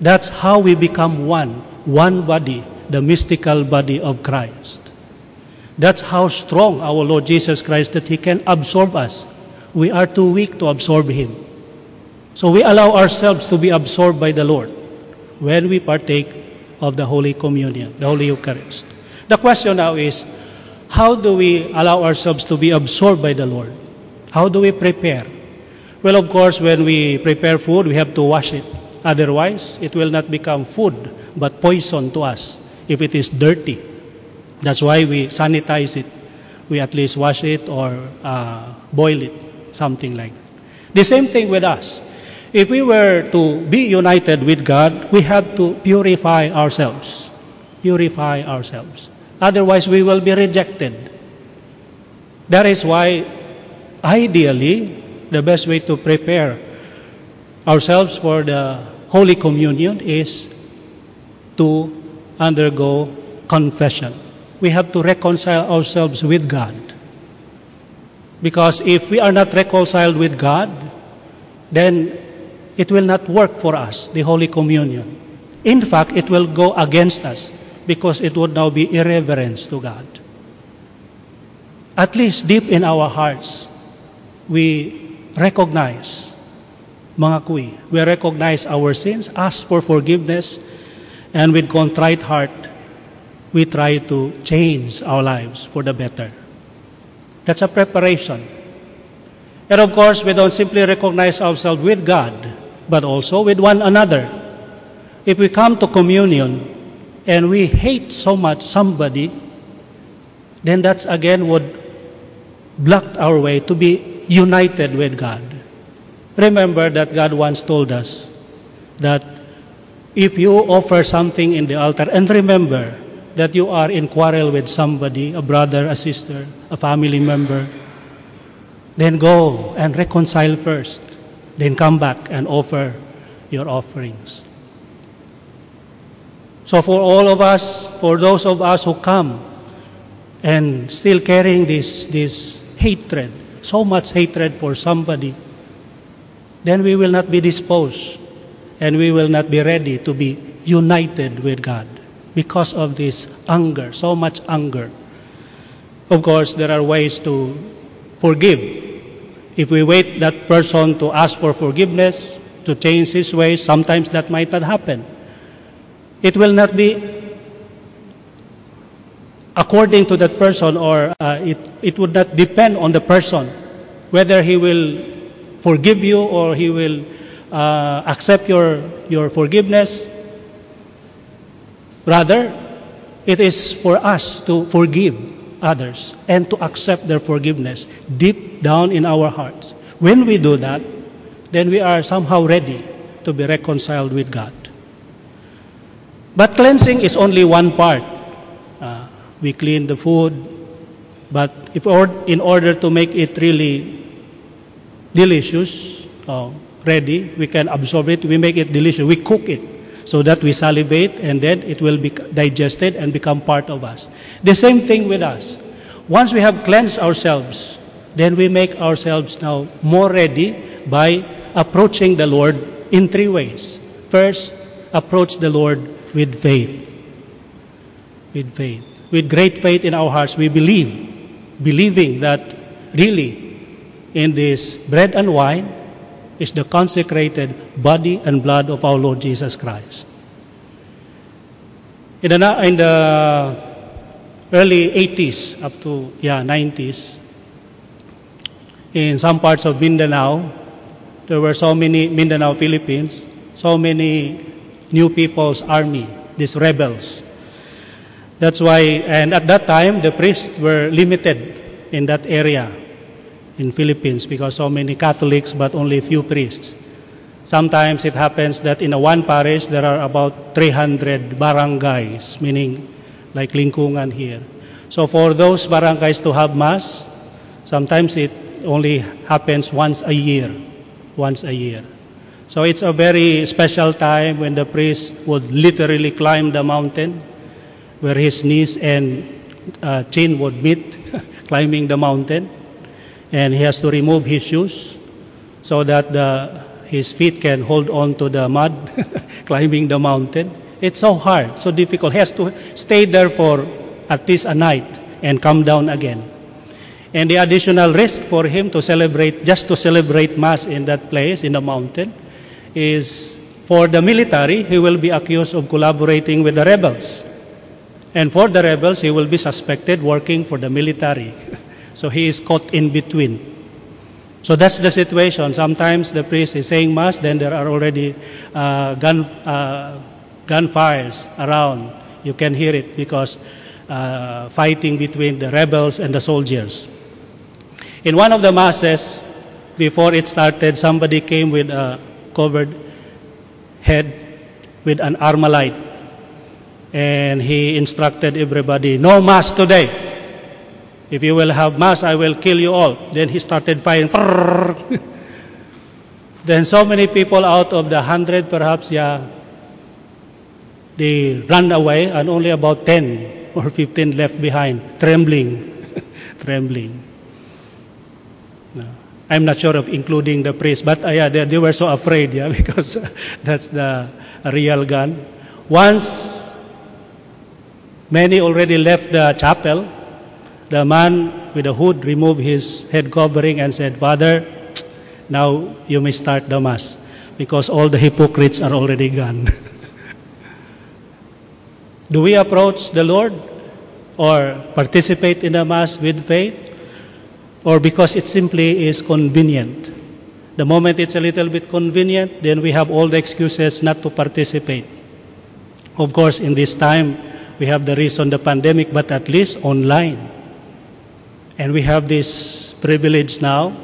That's how we become one, one body, the mystical body of Christ. That's how strong our Lord Jesus Christ that He can absorb us. We are too weak to absorb Him. So we allow ourselves to be absorbed by the Lord when we partake of the Holy Communion, the Holy Eucharist. The question now is how do we allow ourselves to be absorbed by the Lord? How do we prepare? Well, of course, when we prepare food, we have to wash it. Otherwise, it will not become food, but poison to us if it is dirty. That's why we sanitize it. We at least wash it or uh, boil it, something like that. The same thing with us. If we were to be united with God, we have to purify ourselves. Purify ourselves. Otherwise, we will be rejected. That is why, ideally, the best way to prepare ourselves for the Holy Communion is to undergo confession. We have to reconcile ourselves with God. Because if we are not reconciled with God, then it will not work for us, the Holy Communion. In fact, it will go against us because it would now be irreverence to God. At least deep in our hearts, we recognize, mga we recognize our sins, ask for forgiveness, and with contrite heart, we try to change our lives for the better. That's a preparation. And of course, we don't simply recognize ourselves with God, but also with one another. If we come to communion and we hate so much somebody, then that's again would block our way to be united with God. Remember that God once told us that if you offer something in the altar, and remember that you are in quarrel with somebody, a brother, a sister, a family member, then go and reconcile first. Then come back and offer your offerings. So, for all of us, for those of us who come and still carrying this, this hatred, so much hatred for somebody, then we will not be disposed and we will not be ready to be united with God because of this anger, so much anger. Of course, there are ways to forgive. If we wait that person to ask for forgiveness, to change his ways, sometimes that might not happen. It will not be according to that person, or uh, it, it would not depend on the person whether he will forgive you or he will uh, accept your, your forgiveness. Rather, it is for us to forgive others and to accept their forgiveness deep down in our hearts. When we do that, then we are somehow ready to be reconciled with God. But cleansing is only one part. We clean the food, but if or, in order to make it really delicious, uh, ready, we can absorb it, we make it delicious, we cook it so that we salivate and then it will be digested and become part of us. The same thing with us. Once we have cleansed ourselves, then we make ourselves now more ready by approaching the Lord in three ways. First, approach the Lord with faith. With faith. With great faith in our hearts, we believe, believing that really in this bread and wine is the consecrated body and blood of our Lord Jesus Christ. In the, in the early 80s up to yeah 90s, in some parts of Mindanao, there were so many Mindanao, Philippines, so many new people's army, these rebels. That's why, and at that time, the priests were limited in that area in Philippines because so many Catholics but only few priests. Sometimes it happens that in a one parish there are about 300 barangays, meaning like Lingkungan here. So for those barangays to have mass, sometimes it only happens once a year, once a year. So it's a very special time when the priest would literally climb the mountain where his knees and uh, chin would meet [LAUGHS] climbing the mountain. And he has to remove his shoes so that the, his feet can hold on to the mud [LAUGHS] climbing the mountain. It's so hard, so difficult. He has to stay there for at least a night and come down again. And the additional risk for him to celebrate, just to celebrate Mass in that place, in the mountain, is for the military, he will be accused of collaborating with the rebels. And for the rebels, he will be suspected working for the military. so he is caught in between. So that's the situation. Sometimes the priest is saying Mass, then there are already uh, gun, uh, gunfires around. You can hear it because uh, fighting between the rebels and the soldiers. In one of the masses, before it started, somebody came with a covered head with an armalite, and he instructed everybody, "No mass today. If you will have mass, I will kill you all." Then he started firing. [LAUGHS] then so many people out of the hundred, perhaps, yeah, they ran away, and only about ten or fifteen left behind, trembling, [LAUGHS] trembling. I'm not sure of including the priest, but uh, yeah, they, they were so afraid, yeah, [LAUGHS] because that's the real gun. Once many already left the chapel, the man with the hood removed his head covering and said, Father, now you may start the Mass, because all the hypocrites are already gone. [LAUGHS] Do we approach the Lord or participate in the Mass with faith? or because it simply is convenient. The moment it's a little bit convenient, then we have all the excuses not to participate. Of course, in this time, we have the reason the pandemic, but at least online. And we have this privilege now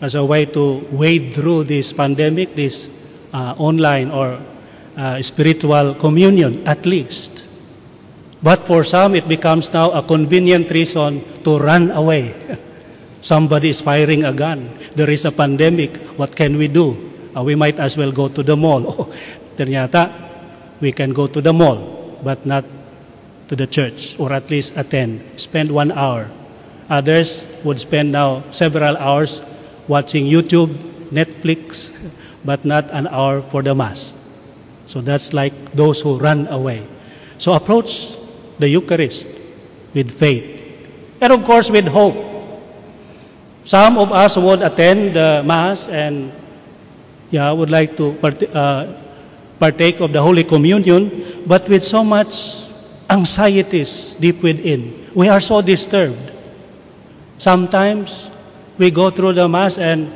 as a way to wade through this pandemic, this uh, online or uh, spiritual communion, at least. But for some, it becomes now a convenient reason to run away. [LAUGHS] Somebody is firing a gun. There is a pandemic. What can we do? Uh, we might as well go to the mall. [LAUGHS] Oh, ternyata, we can go to the mall, but not to the church, or at least attend. Spend one hour. Others would spend now several hours watching YouTube, Netflix, [LAUGHS] but not an hour for the Mass. So that's like those who run away. So approach the Eucharist with faith. And of course, with hope. Some of us would attend the Mass and yeah, would like to uh, partake of the Holy Communion, but with so much anxieties deep within. We are so disturbed. Sometimes we go through the Mass and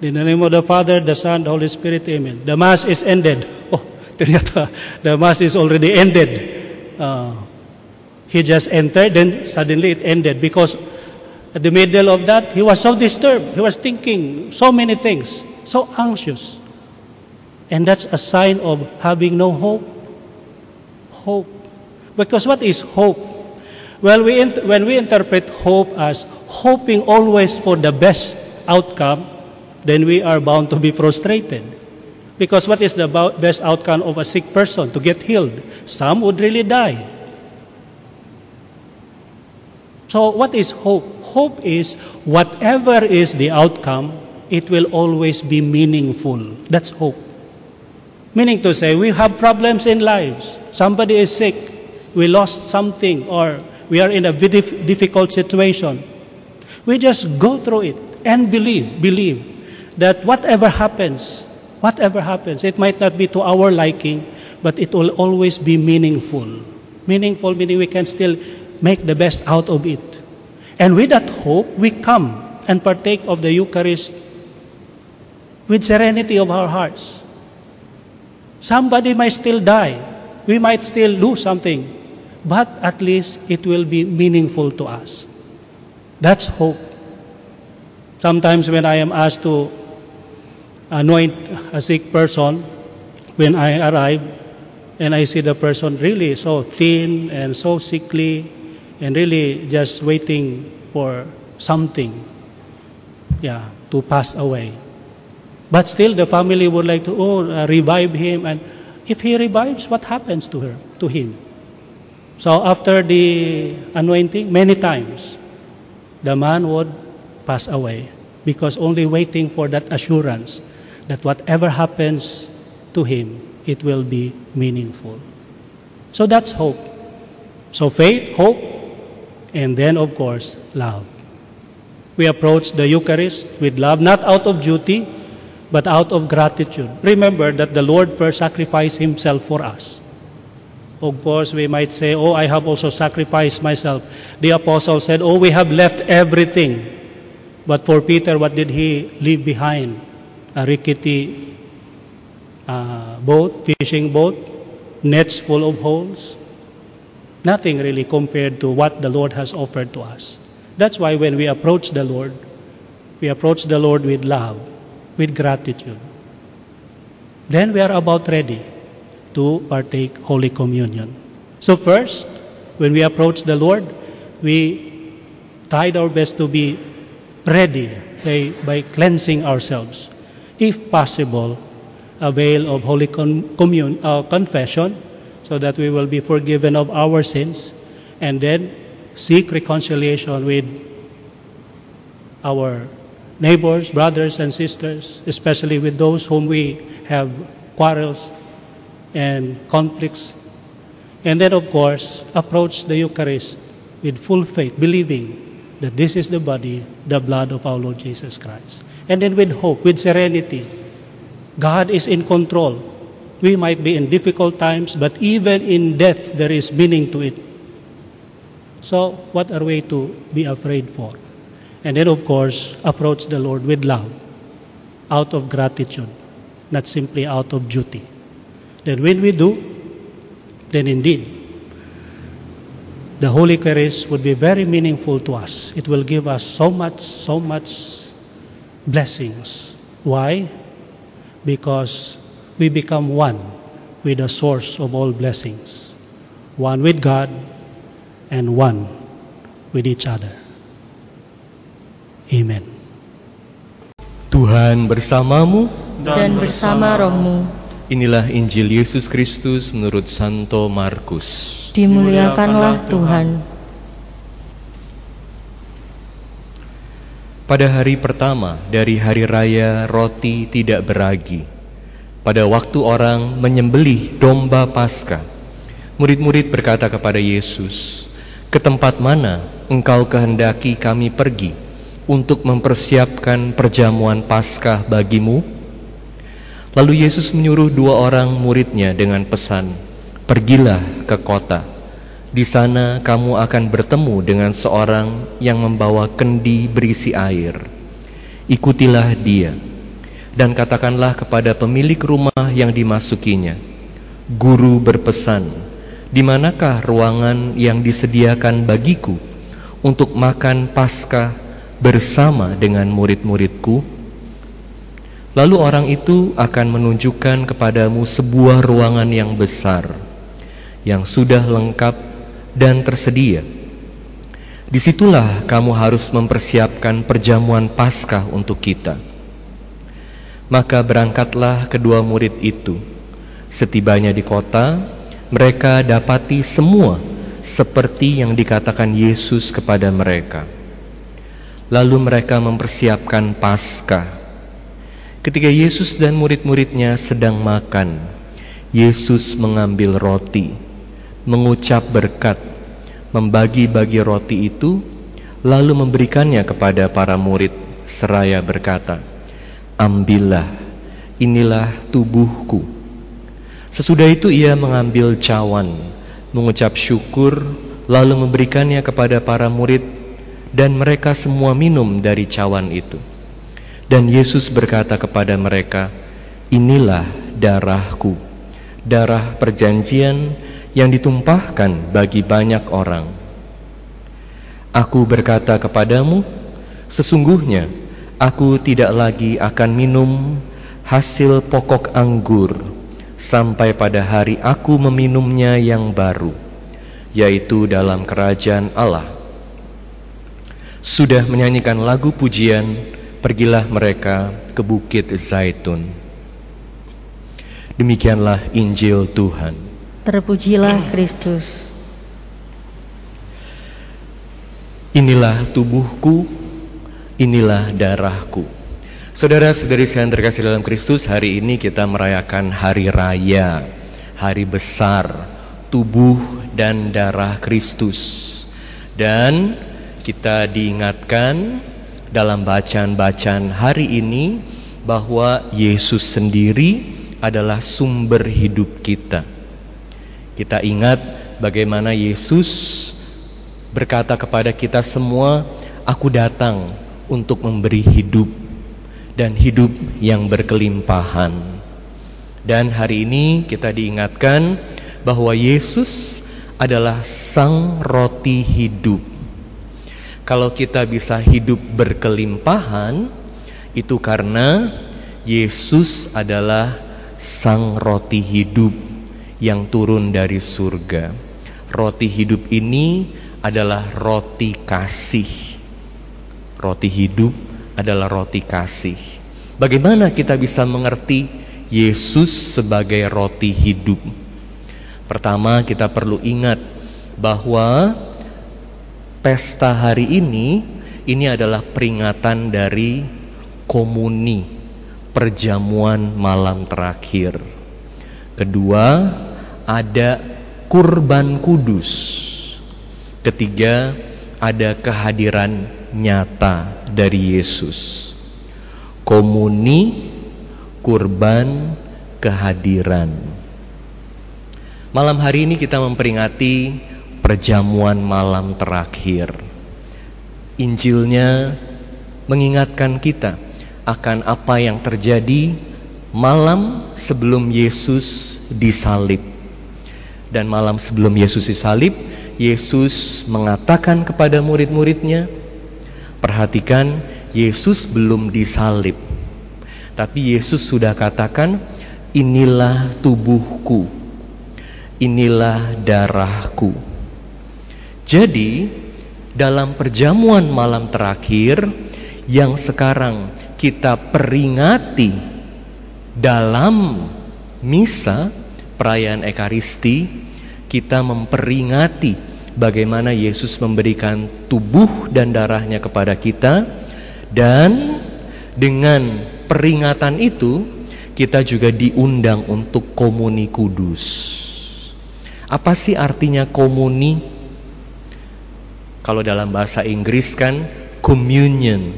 in the name of the Father, the Son, the Holy Spirit, Amen. The Mass is ended. Oh, [LAUGHS] the Mass is already ended. Uh, he just entered, then suddenly it ended because at the middle of that, he was so disturbed. He was thinking so many things, so anxious. And that's a sign of having no hope. Hope. Because what is hope? Well, we when we interpret hope as hoping always for the best outcome, then we are bound to be frustrated. Because what is the best outcome of a sick person? To get healed. Some would really die. So, what is hope? Hope is whatever is the outcome, it will always be meaningful. That's hope. Meaning to say, we have problems in lives. Somebody is sick, we lost something, or we are in a difficult situation. We just go through it and believe, believe that whatever happens, whatever happens, it might not be to our liking, but it will always be meaningful. Meaningful meaning we can still make the best out of it. And with that hope, we come and partake of the Eucharist with serenity of our hearts. Somebody might still die. We might still lose something. But at least it will be meaningful to us. That's hope. Sometimes when I am asked to anoint a sick person, when I arrive and I see the person really so thin and so sickly, and really just waiting for something yeah to pass away but still the family would like to oh uh, revive him and if he revives what happens to her to him So after the anointing, many times, the man would pass away because only waiting for that assurance that whatever happens to him, it will be meaningful. So that's hope. So faith, hope, and then of course, love. We approach the Eucharist with love, not out of duty, but out of gratitude. Remember that the Lord first sacrificed Himself for us. Of course, we might say, Oh, I have also sacrificed myself. The apostle said, Oh, we have left everything. But for Peter, what did he leave behind? A rickety uh, boat, fishing boat, nets full of holes. Nothing really compared to what the Lord has offered to us. That's why when we approach the Lord, we approach the Lord with love, with gratitude. Then we are about ready to partake Holy Communion. So, first, when we approach the Lord, we tried our best to be ready by, by cleansing ourselves. If possible, avail of Holy con- commun- uh, Confession so that we will be forgiven of our sins and then seek reconciliation with our neighbors, brothers, and sisters, especially with those whom we have quarrels and conflicts. And then, of course, approach the Eucharist with full faith, believing that this is the body, the blood of our Lord Jesus Christ. And then with hope, with serenity. God is in control. We might be in difficult times, but even in death, there is meaning to it. So, what are we to be afraid for? And then, of course, approach the Lord with love, out of gratitude, not simply out of duty. Then, when we do, then indeed, the Holy Eucharist would be very meaningful to us. It will give us so much, so much blessings. Why? Because we become one with the source of all blessings, one with God and one with each other. Amen. Tuhan bersamamu. dan bersama rohmu. Inilah Injil Yesus Kristus menurut Santo Markus. Dimuliakanlah Tuhan. Pada hari pertama dari hari raya roti tidak beragi, pada waktu orang menyembelih domba Paskah, murid-murid berkata kepada Yesus, "Ke tempat mana engkau kehendaki kami pergi untuk mempersiapkan perjamuan Paskah bagimu?" Lalu Yesus menyuruh dua orang muridnya dengan pesan, "Pergilah ke kota." Di sana kamu akan bertemu dengan seorang yang membawa kendi berisi air. Ikutilah dia dan katakanlah kepada pemilik rumah yang dimasukinya, "Guru berpesan, di manakah ruangan yang disediakan bagiku untuk makan Paskah bersama dengan murid-muridku?" Lalu orang itu akan menunjukkan kepadamu sebuah ruangan yang besar yang sudah lengkap dan tersedia. Di situlah kamu harus mempersiapkan perjamuan Paskah untuk kita. Maka berangkatlah kedua murid itu. Setibanya di kota, mereka dapati semua seperti yang dikatakan Yesus kepada mereka. Lalu mereka mempersiapkan Paskah. Ketika Yesus dan murid-muridnya sedang makan, Yesus mengambil roti mengucap berkat, membagi-bagi roti itu, lalu memberikannya kepada para murid, seraya berkata, "Ambillah, inilah tubuhku." Sesudah itu ia mengambil cawan, mengucap syukur, lalu memberikannya kepada para murid, dan mereka semua minum dari cawan itu. Dan Yesus berkata kepada mereka, "Inilah darahku, darah perjanjian yang ditumpahkan bagi banyak orang. Aku berkata kepadamu, sesungguhnya aku tidak lagi akan minum hasil pokok anggur sampai pada hari aku meminumnya yang baru, yaitu dalam kerajaan Allah. Sudah menyanyikan lagu pujian, pergilah mereka ke Bukit Zaitun. Demikianlah Injil Tuhan. Terpujilah Kristus. Inilah tubuhku, inilah darahku. Saudara-saudari saya yang terkasih dalam Kristus, hari ini kita merayakan hari raya, hari besar, tubuh dan darah Kristus. Dan kita diingatkan dalam bacaan-bacaan hari ini bahwa Yesus sendiri adalah sumber hidup kita. Kita ingat bagaimana Yesus berkata kepada kita semua, "Aku datang untuk memberi hidup dan hidup yang berkelimpahan. Dan hari ini kita diingatkan bahwa Yesus adalah sang roti hidup. Kalau kita bisa hidup berkelimpahan, itu karena Yesus adalah sang roti hidup yang turun dari surga. Roti hidup ini adalah roti kasih. Roti hidup adalah roti kasih. Bagaimana kita bisa mengerti Yesus sebagai roti hidup? Pertama, kita perlu ingat bahwa pesta hari ini ini adalah peringatan dari komuni, perjamuan malam terakhir. Kedua, ada kurban kudus. Ketiga, ada kehadiran nyata dari Yesus. Komuni, kurban, kehadiran. Malam hari ini kita memperingati perjamuan malam terakhir. Injilnya mengingatkan kita akan apa yang terjadi malam sebelum Yesus disalib. Dan malam sebelum Yesus disalib, Yesus mengatakan kepada murid-muridnya, Perhatikan, Yesus belum disalib. Tapi Yesus sudah katakan, inilah tubuhku. Inilah darahku. Jadi, dalam perjamuan malam terakhir yang sekarang kita peringati dalam misa perayaan Ekaristi, kita memperingati bagaimana Yesus memberikan tubuh dan darahnya kepada kita dan dengan peringatan itu kita juga diundang untuk komuni kudus. Apa sih artinya komuni? Kalau dalam bahasa Inggris kan communion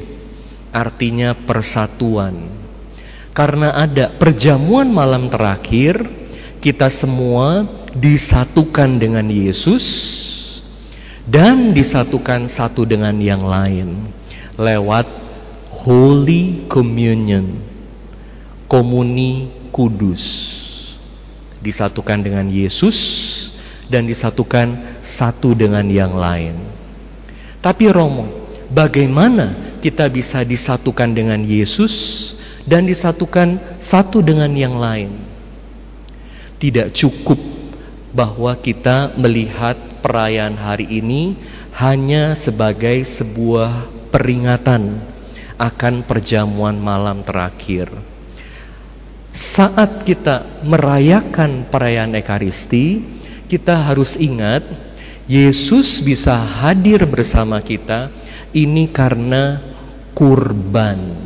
artinya persatuan. Karena ada perjamuan malam terakhir, kita semua disatukan dengan Yesus dan disatukan satu dengan yang lain lewat Holy Communion, komuni kudus, disatukan dengan Yesus dan disatukan satu dengan yang lain. Tapi Romo, bagaimana kita bisa disatukan dengan Yesus dan disatukan satu dengan yang lain? Tidak cukup bahwa kita melihat perayaan hari ini hanya sebagai sebuah peringatan akan perjamuan malam terakhir. Saat kita merayakan perayaan Ekaristi, kita harus ingat Yesus bisa hadir bersama kita ini karena kurban.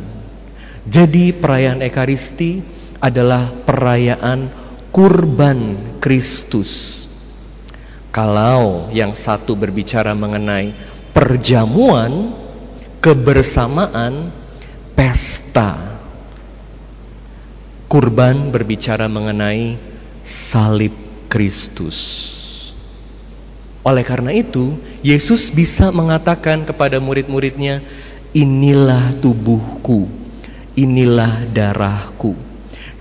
Jadi perayaan Ekaristi adalah perayaan kurban Kristus. Kalau yang satu berbicara mengenai perjamuan, kebersamaan, pesta. Kurban berbicara mengenai salib Kristus. Oleh karena itu, Yesus bisa mengatakan kepada murid-muridnya, "Inilah tubuhku, inilah darahku."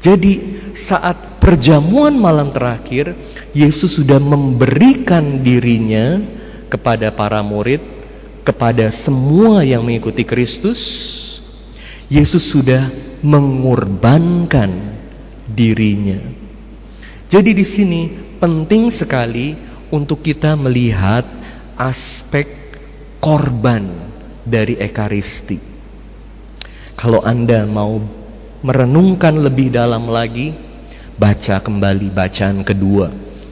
Jadi, saat perjamuan malam terakhir, Yesus sudah memberikan dirinya kepada para murid, kepada semua yang mengikuti Kristus. Yesus sudah mengorbankan dirinya. Jadi di sini penting sekali untuk kita melihat aspek korban dari Ekaristi. Kalau Anda mau merenungkan lebih dalam lagi, baca kembali bacaan kedua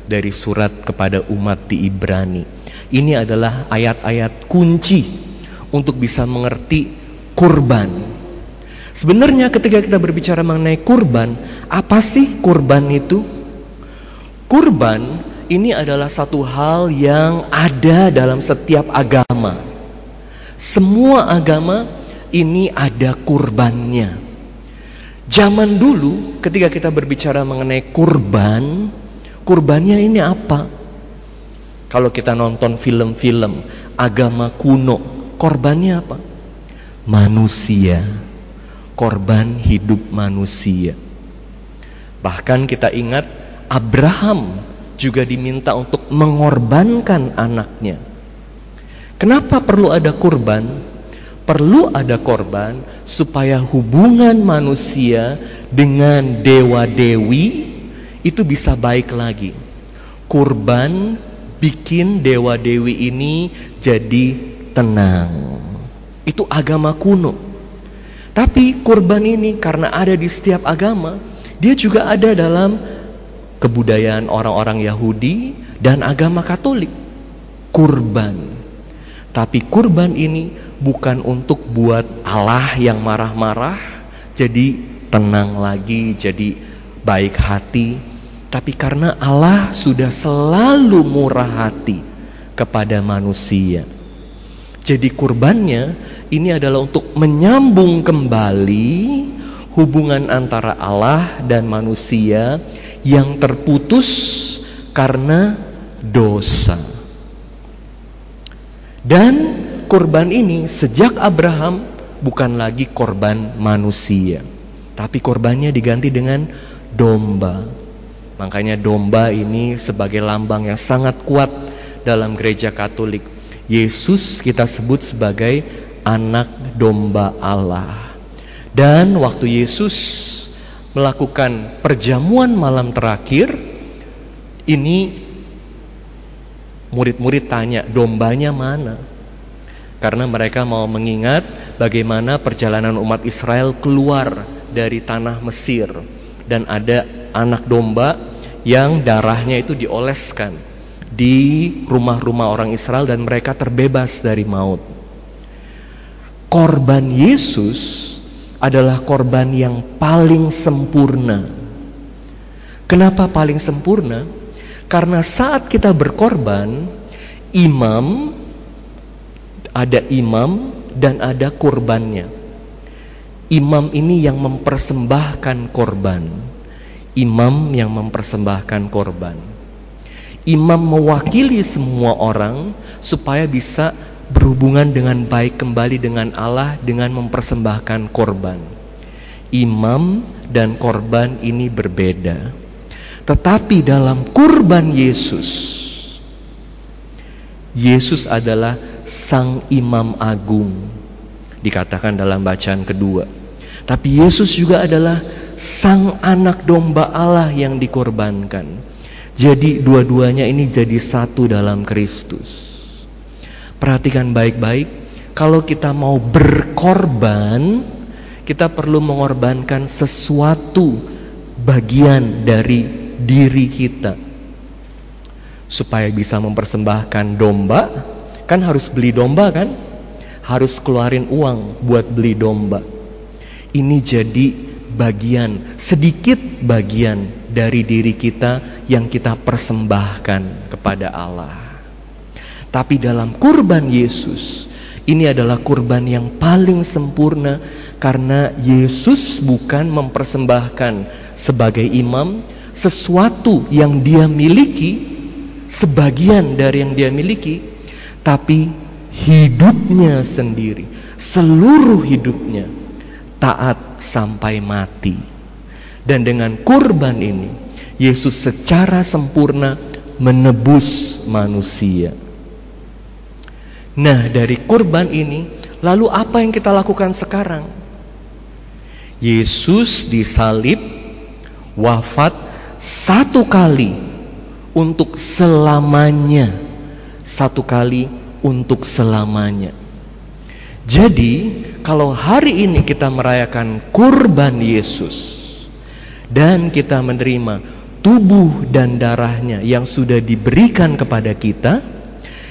dari surat kepada umat di Ibrani. Ini adalah ayat-ayat kunci untuk bisa mengerti kurban. Sebenarnya ketika kita berbicara mengenai kurban, apa sih kurban itu? Kurban ini adalah satu hal yang ada dalam setiap agama. Semua agama ini ada kurbannya. Zaman dulu ketika kita berbicara mengenai kurban, kurbannya ini apa? Kalau kita nonton film-film agama kuno, korbannya apa? Manusia. Korban hidup manusia. Bahkan kita ingat Abraham juga diminta untuk mengorbankan anaknya. Kenapa perlu ada kurban? perlu ada korban supaya hubungan manusia dengan dewa-dewi itu bisa baik lagi. Kurban bikin dewa-dewi ini jadi tenang. Itu agama kuno. Tapi kurban ini karena ada di setiap agama, dia juga ada dalam kebudayaan orang-orang Yahudi dan agama Katolik. Kurban. Tapi kurban ini bukan untuk buat Allah yang marah-marah jadi tenang lagi, jadi baik hati, tapi karena Allah sudah selalu murah hati kepada manusia. Jadi kurbannya ini adalah untuk menyambung kembali hubungan antara Allah dan manusia yang terputus karena dosa. Dan korban ini sejak Abraham bukan lagi korban manusia, tapi korbannya diganti dengan domba. Makanya domba ini sebagai lambang yang sangat kuat dalam gereja Katolik. Yesus kita sebut sebagai anak domba Allah. Dan waktu Yesus melakukan perjamuan malam terakhir, ini murid-murid tanya, dombanya mana? Karena mereka mau mengingat bagaimana perjalanan umat Israel keluar dari tanah Mesir dan ada anak domba yang darahnya itu dioleskan di rumah-rumah orang Israel dan mereka terbebas dari maut. Korban Yesus adalah korban yang paling sempurna. Kenapa paling sempurna? Karena saat kita berkorban, imam ada imam dan ada kurbannya. Imam ini yang mempersembahkan korban. Imam yang mempersembahkan korban. Imam mewakili semua orang supaya bisa berhubungan dengan baik kembali dengan Allah dengan mempersembahkan korban. Imam dan korban ini berbeda. Tetapi dalam kurban Yesus, Yesus adalah sang imam agung dikatakan dalam bacaan kedua. Tapi Yesus juga adalah sang anak domba Allah yang dikorbankan. Jadi dua-duanya ini jadi satu dalam Kristus. Perhatikan baik-baik, kalau kita mau berkorban, kita perlu mengorbankan sesuatu bagian dari diri kita supaya bisa mempersembahkan domba Kan harus beli domba kan? Harus keluarin uang buat beli domba. Ini jadi bagian, sedikit bagian dari diri kita yang kita persembahkan kepada Allah. Tapi dalam kurban Yesus, ini adalah kurban yang paling sempurna karena Yesus bukan mempersembahkan sebagai imam sesuatu yang dia miliki, sebagian dari yang dia miliki, tapi hidupnya sendiri, seluruh hidupnya taat sampai mati. Dan dengan kurban ini, Yesus secara sempurna menebus manusia. Nah, dari kurban ini, lalu apa yang kita lakukan sekarang? Yesus disalib, wafat satu kali untuk selamanya satu kali untuk selamanya. Jadi, kalau hari ini kita merayakan kurban Yesus dan kita menerima tubuh dan darahnya yang sudah diberikan kepada kita,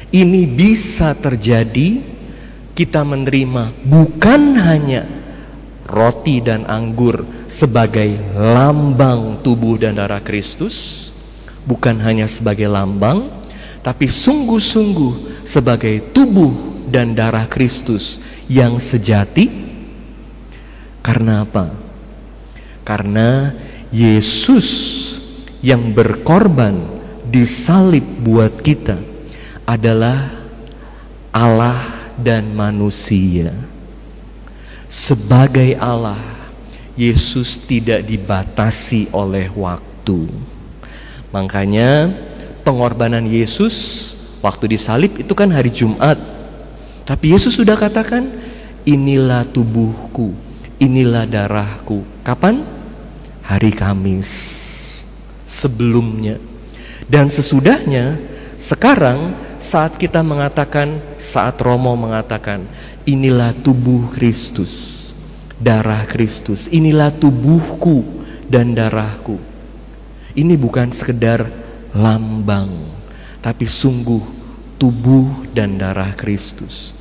Ini bisa terjadi kita menerima bukan hanya roti dan anggur sebagai lambang tubuh dan darah Kristus, bukan hanya sebagai lambang, tapi sungguh-sungguh sebagai tubuh dan darah Kristus yang sejati. Karena apa? Karena Yesus yang berkorban disalib buat kita adalah Allah dan manusia. Sebagai Allah, Yesus tidak dibatasi oleh waktu. Makanya pengorbanan Yesus waktu disalib itu kan hari Jumat. Tapi Yesus sudah katakan, inilah tubuhku, inilah darahku. Kapan? Hari Kamis. Sebelumnya. Dan sesudahnya, sekarang saat kita mengatakan, saat Romo mengatakan, inilah tubuh Kristus, darah Kristus, inilah tubuhku dan darahku. Ini bukan sekedar lambang, tapi sungguh tubuh dan darah Kristus.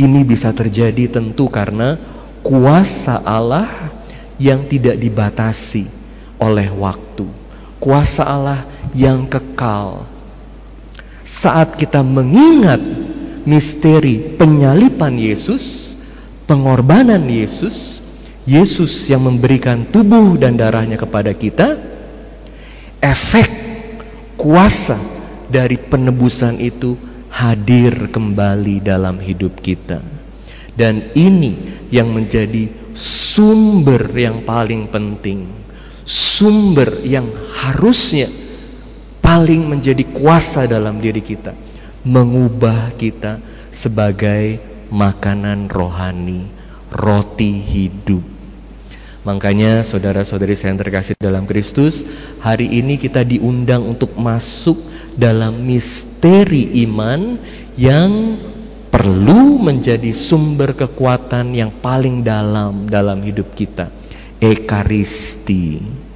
Ini bisa terjadi tentu karena kuasa Allah yang tidak dibatasi oleh waktu. Kuasa Allah yang kekal. Saat kita mengingat misteri penyalipan Yesus, pengorbanan Yesus, Yesus yang memberikan tubuh dan darahnya kepada kita, efek kuasa dari penebusan itu hadir kembali dalam hidup kita. Dan ini yang menjadi sumber yang paling penting, sumber yang harusnya paling menjadi kuasa dalam diri kita, mengubah kita sebagai makanan rohani, roti hidup. Makanya saudara-saudari saya yang terkasih dalam Kristus, hari ini kita diundang untuk masuk dalam misteri iman yang perlu menjadi sumber kekuatan yang paling dalam dalam hidup kita. Ekaristi.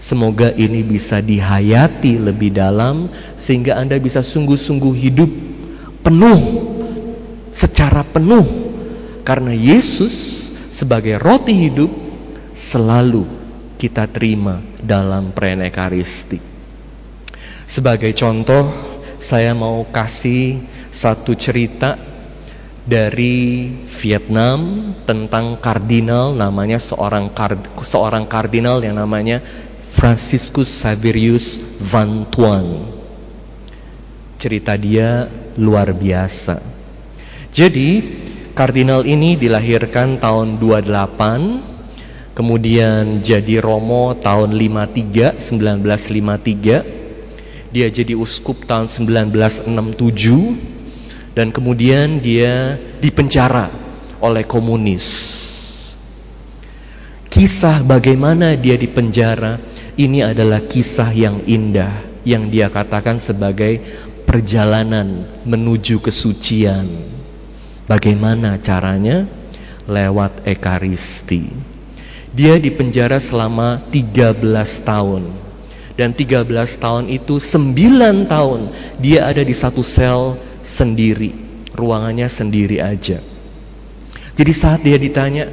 Semoga ini bisa dihayati lebih dalam sehingga Anda bisa sungguh-sungguh hidup penuh secara penuh karena Yesus sebagai roti hidup selalu kita terima dalam perayaan Ekaristi. Sebagai contoh, saya mau kasih satu cerita dari Vietnam tentang kardinal namanya seorang kard, seorang kardinal yang namanya Franciscus Xaverius Van Tuan. Cerita dia luar biasa. Jadi, kardinal ini dilahirkan tahun 28 kemudian jadi Romo tahun 53 1953 dia jadi uskup tahun 1967 dan kemudian dia dipenjara oleh komunis kisah bagaimana dia dipenjara ini adalah kisah yang indah yang dia katakan sebagai perjalanan menuju kesucian bagaimana caranya lewat ekaristi dia dipenjara selama 13 tahun. Dan 13 tahun itu 9 tahun dia ada di satu sel sendiri. Ruangannya sendiri aja. Jadi saat dia ditanya,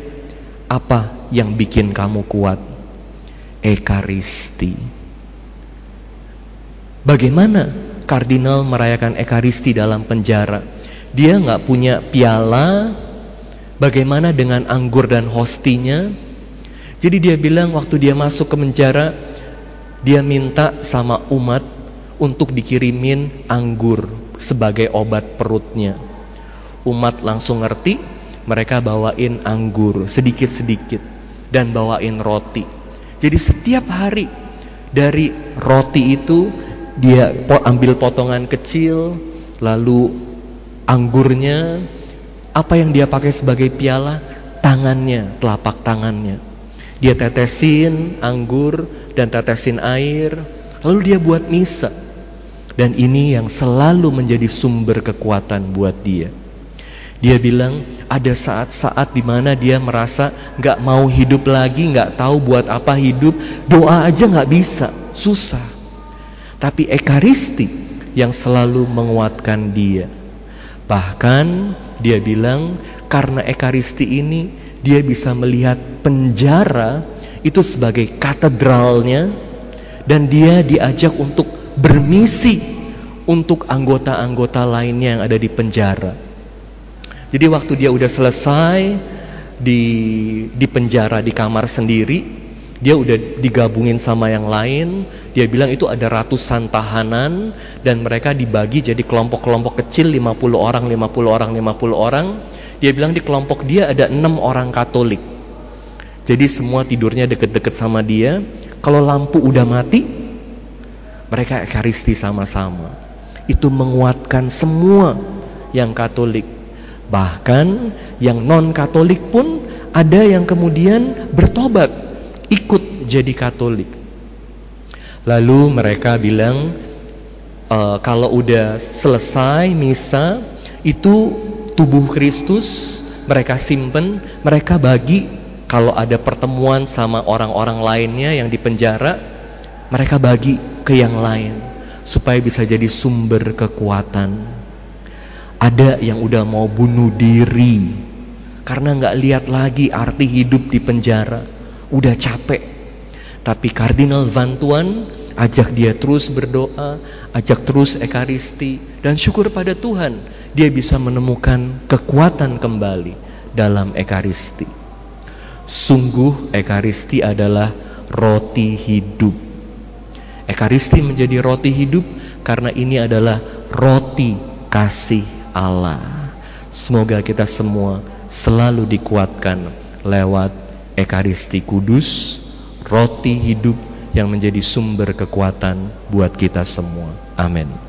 apa yang bikin kamu kuat? Ekaristi. Bagaimana kardinal merayakan Ekaristi dalam penjara? Dia nggak punya piala. Bagaimana dengan anggur dan hostinya? Jadi dia bilang waktu dia masuk ke penjara, dia minta sama umat untuk dikirimin anggur sebagai obat perutnya. Umat langsung ngerti, mereka bawain anggur sedikit-sedikit dan bawain roti. Jadi setiap hari dari roti itu dia ambil potongan kecil, lalu anggurnya apa yang dia pakai sebagai piala? Tangannya, telapak tangannya. Dia tetesin anggur dan tetesin air, lalu dia buat misa. Dan ini yang selalu menjadi sumber kekuatan buat dia. Dia bilang ada saat-saat di mana dia merasa nggak mau hidup lagi, nggak tahu buat apa hidup, doa aja nggak bisa, susah. Tapi ekaristi yang selalu menguatkan dia. Bahkan dia bilang karena ekaristi ini dia bisa melihat penjara itu sebagai katedralnya dan dia diajak untuk bermisi untuk anggota-anggota lainnya yang ada di penjara. Jadi waktu dia udah selesai di di penjara di kamar sendiri, dia udah digabungin sama yang lain. Dia bilang itu ada ratusan tahanan dan mereka dibagi jadi kelompok-kelompok kecil 50 orang, 50 orang, 50 orang. Dia bilang di kelompok dia ada enam orang Katolik. Jadi semua tidurnya deket-deket sama dia. Kalau lampu udah mati, mereka ekaristi sama-sama. Itu menguatkan semua yang Katolik. Bahkan yang non-Katolik pun ada yang kemudian bertobat, ikut jadi Katolik. Lalu mereka bilang e, kalau udah selesai misa itu tubuh Kristus mereka simpen, mereka bagi kalau ada pertemuan sama orang-orang lainnya yang di penjara, mereka bagi ke yang lain supaya bisa jadi sumber kekuatan. Ada yang udah mau bunuh diri karena nggak lihat lagi arti hidup di penjara, udah capek. Tapi Kardinal Van Tuan ajak dia terus berdoa, ajak terus ekaristi dan syukur pada Tuhan dia bisa menemukan kekuatan kembali dalam ekaristi. Sungguh ekaristi adalah roti hidup. Ekaristi menjadi roti hidup karena ini adalah roti kasih Allah. Semoga kita semua selalu dikuatkan lewat ekaristi kudus, roti hidup yang menjadi sumber kekuatan buat kita semua. Amin.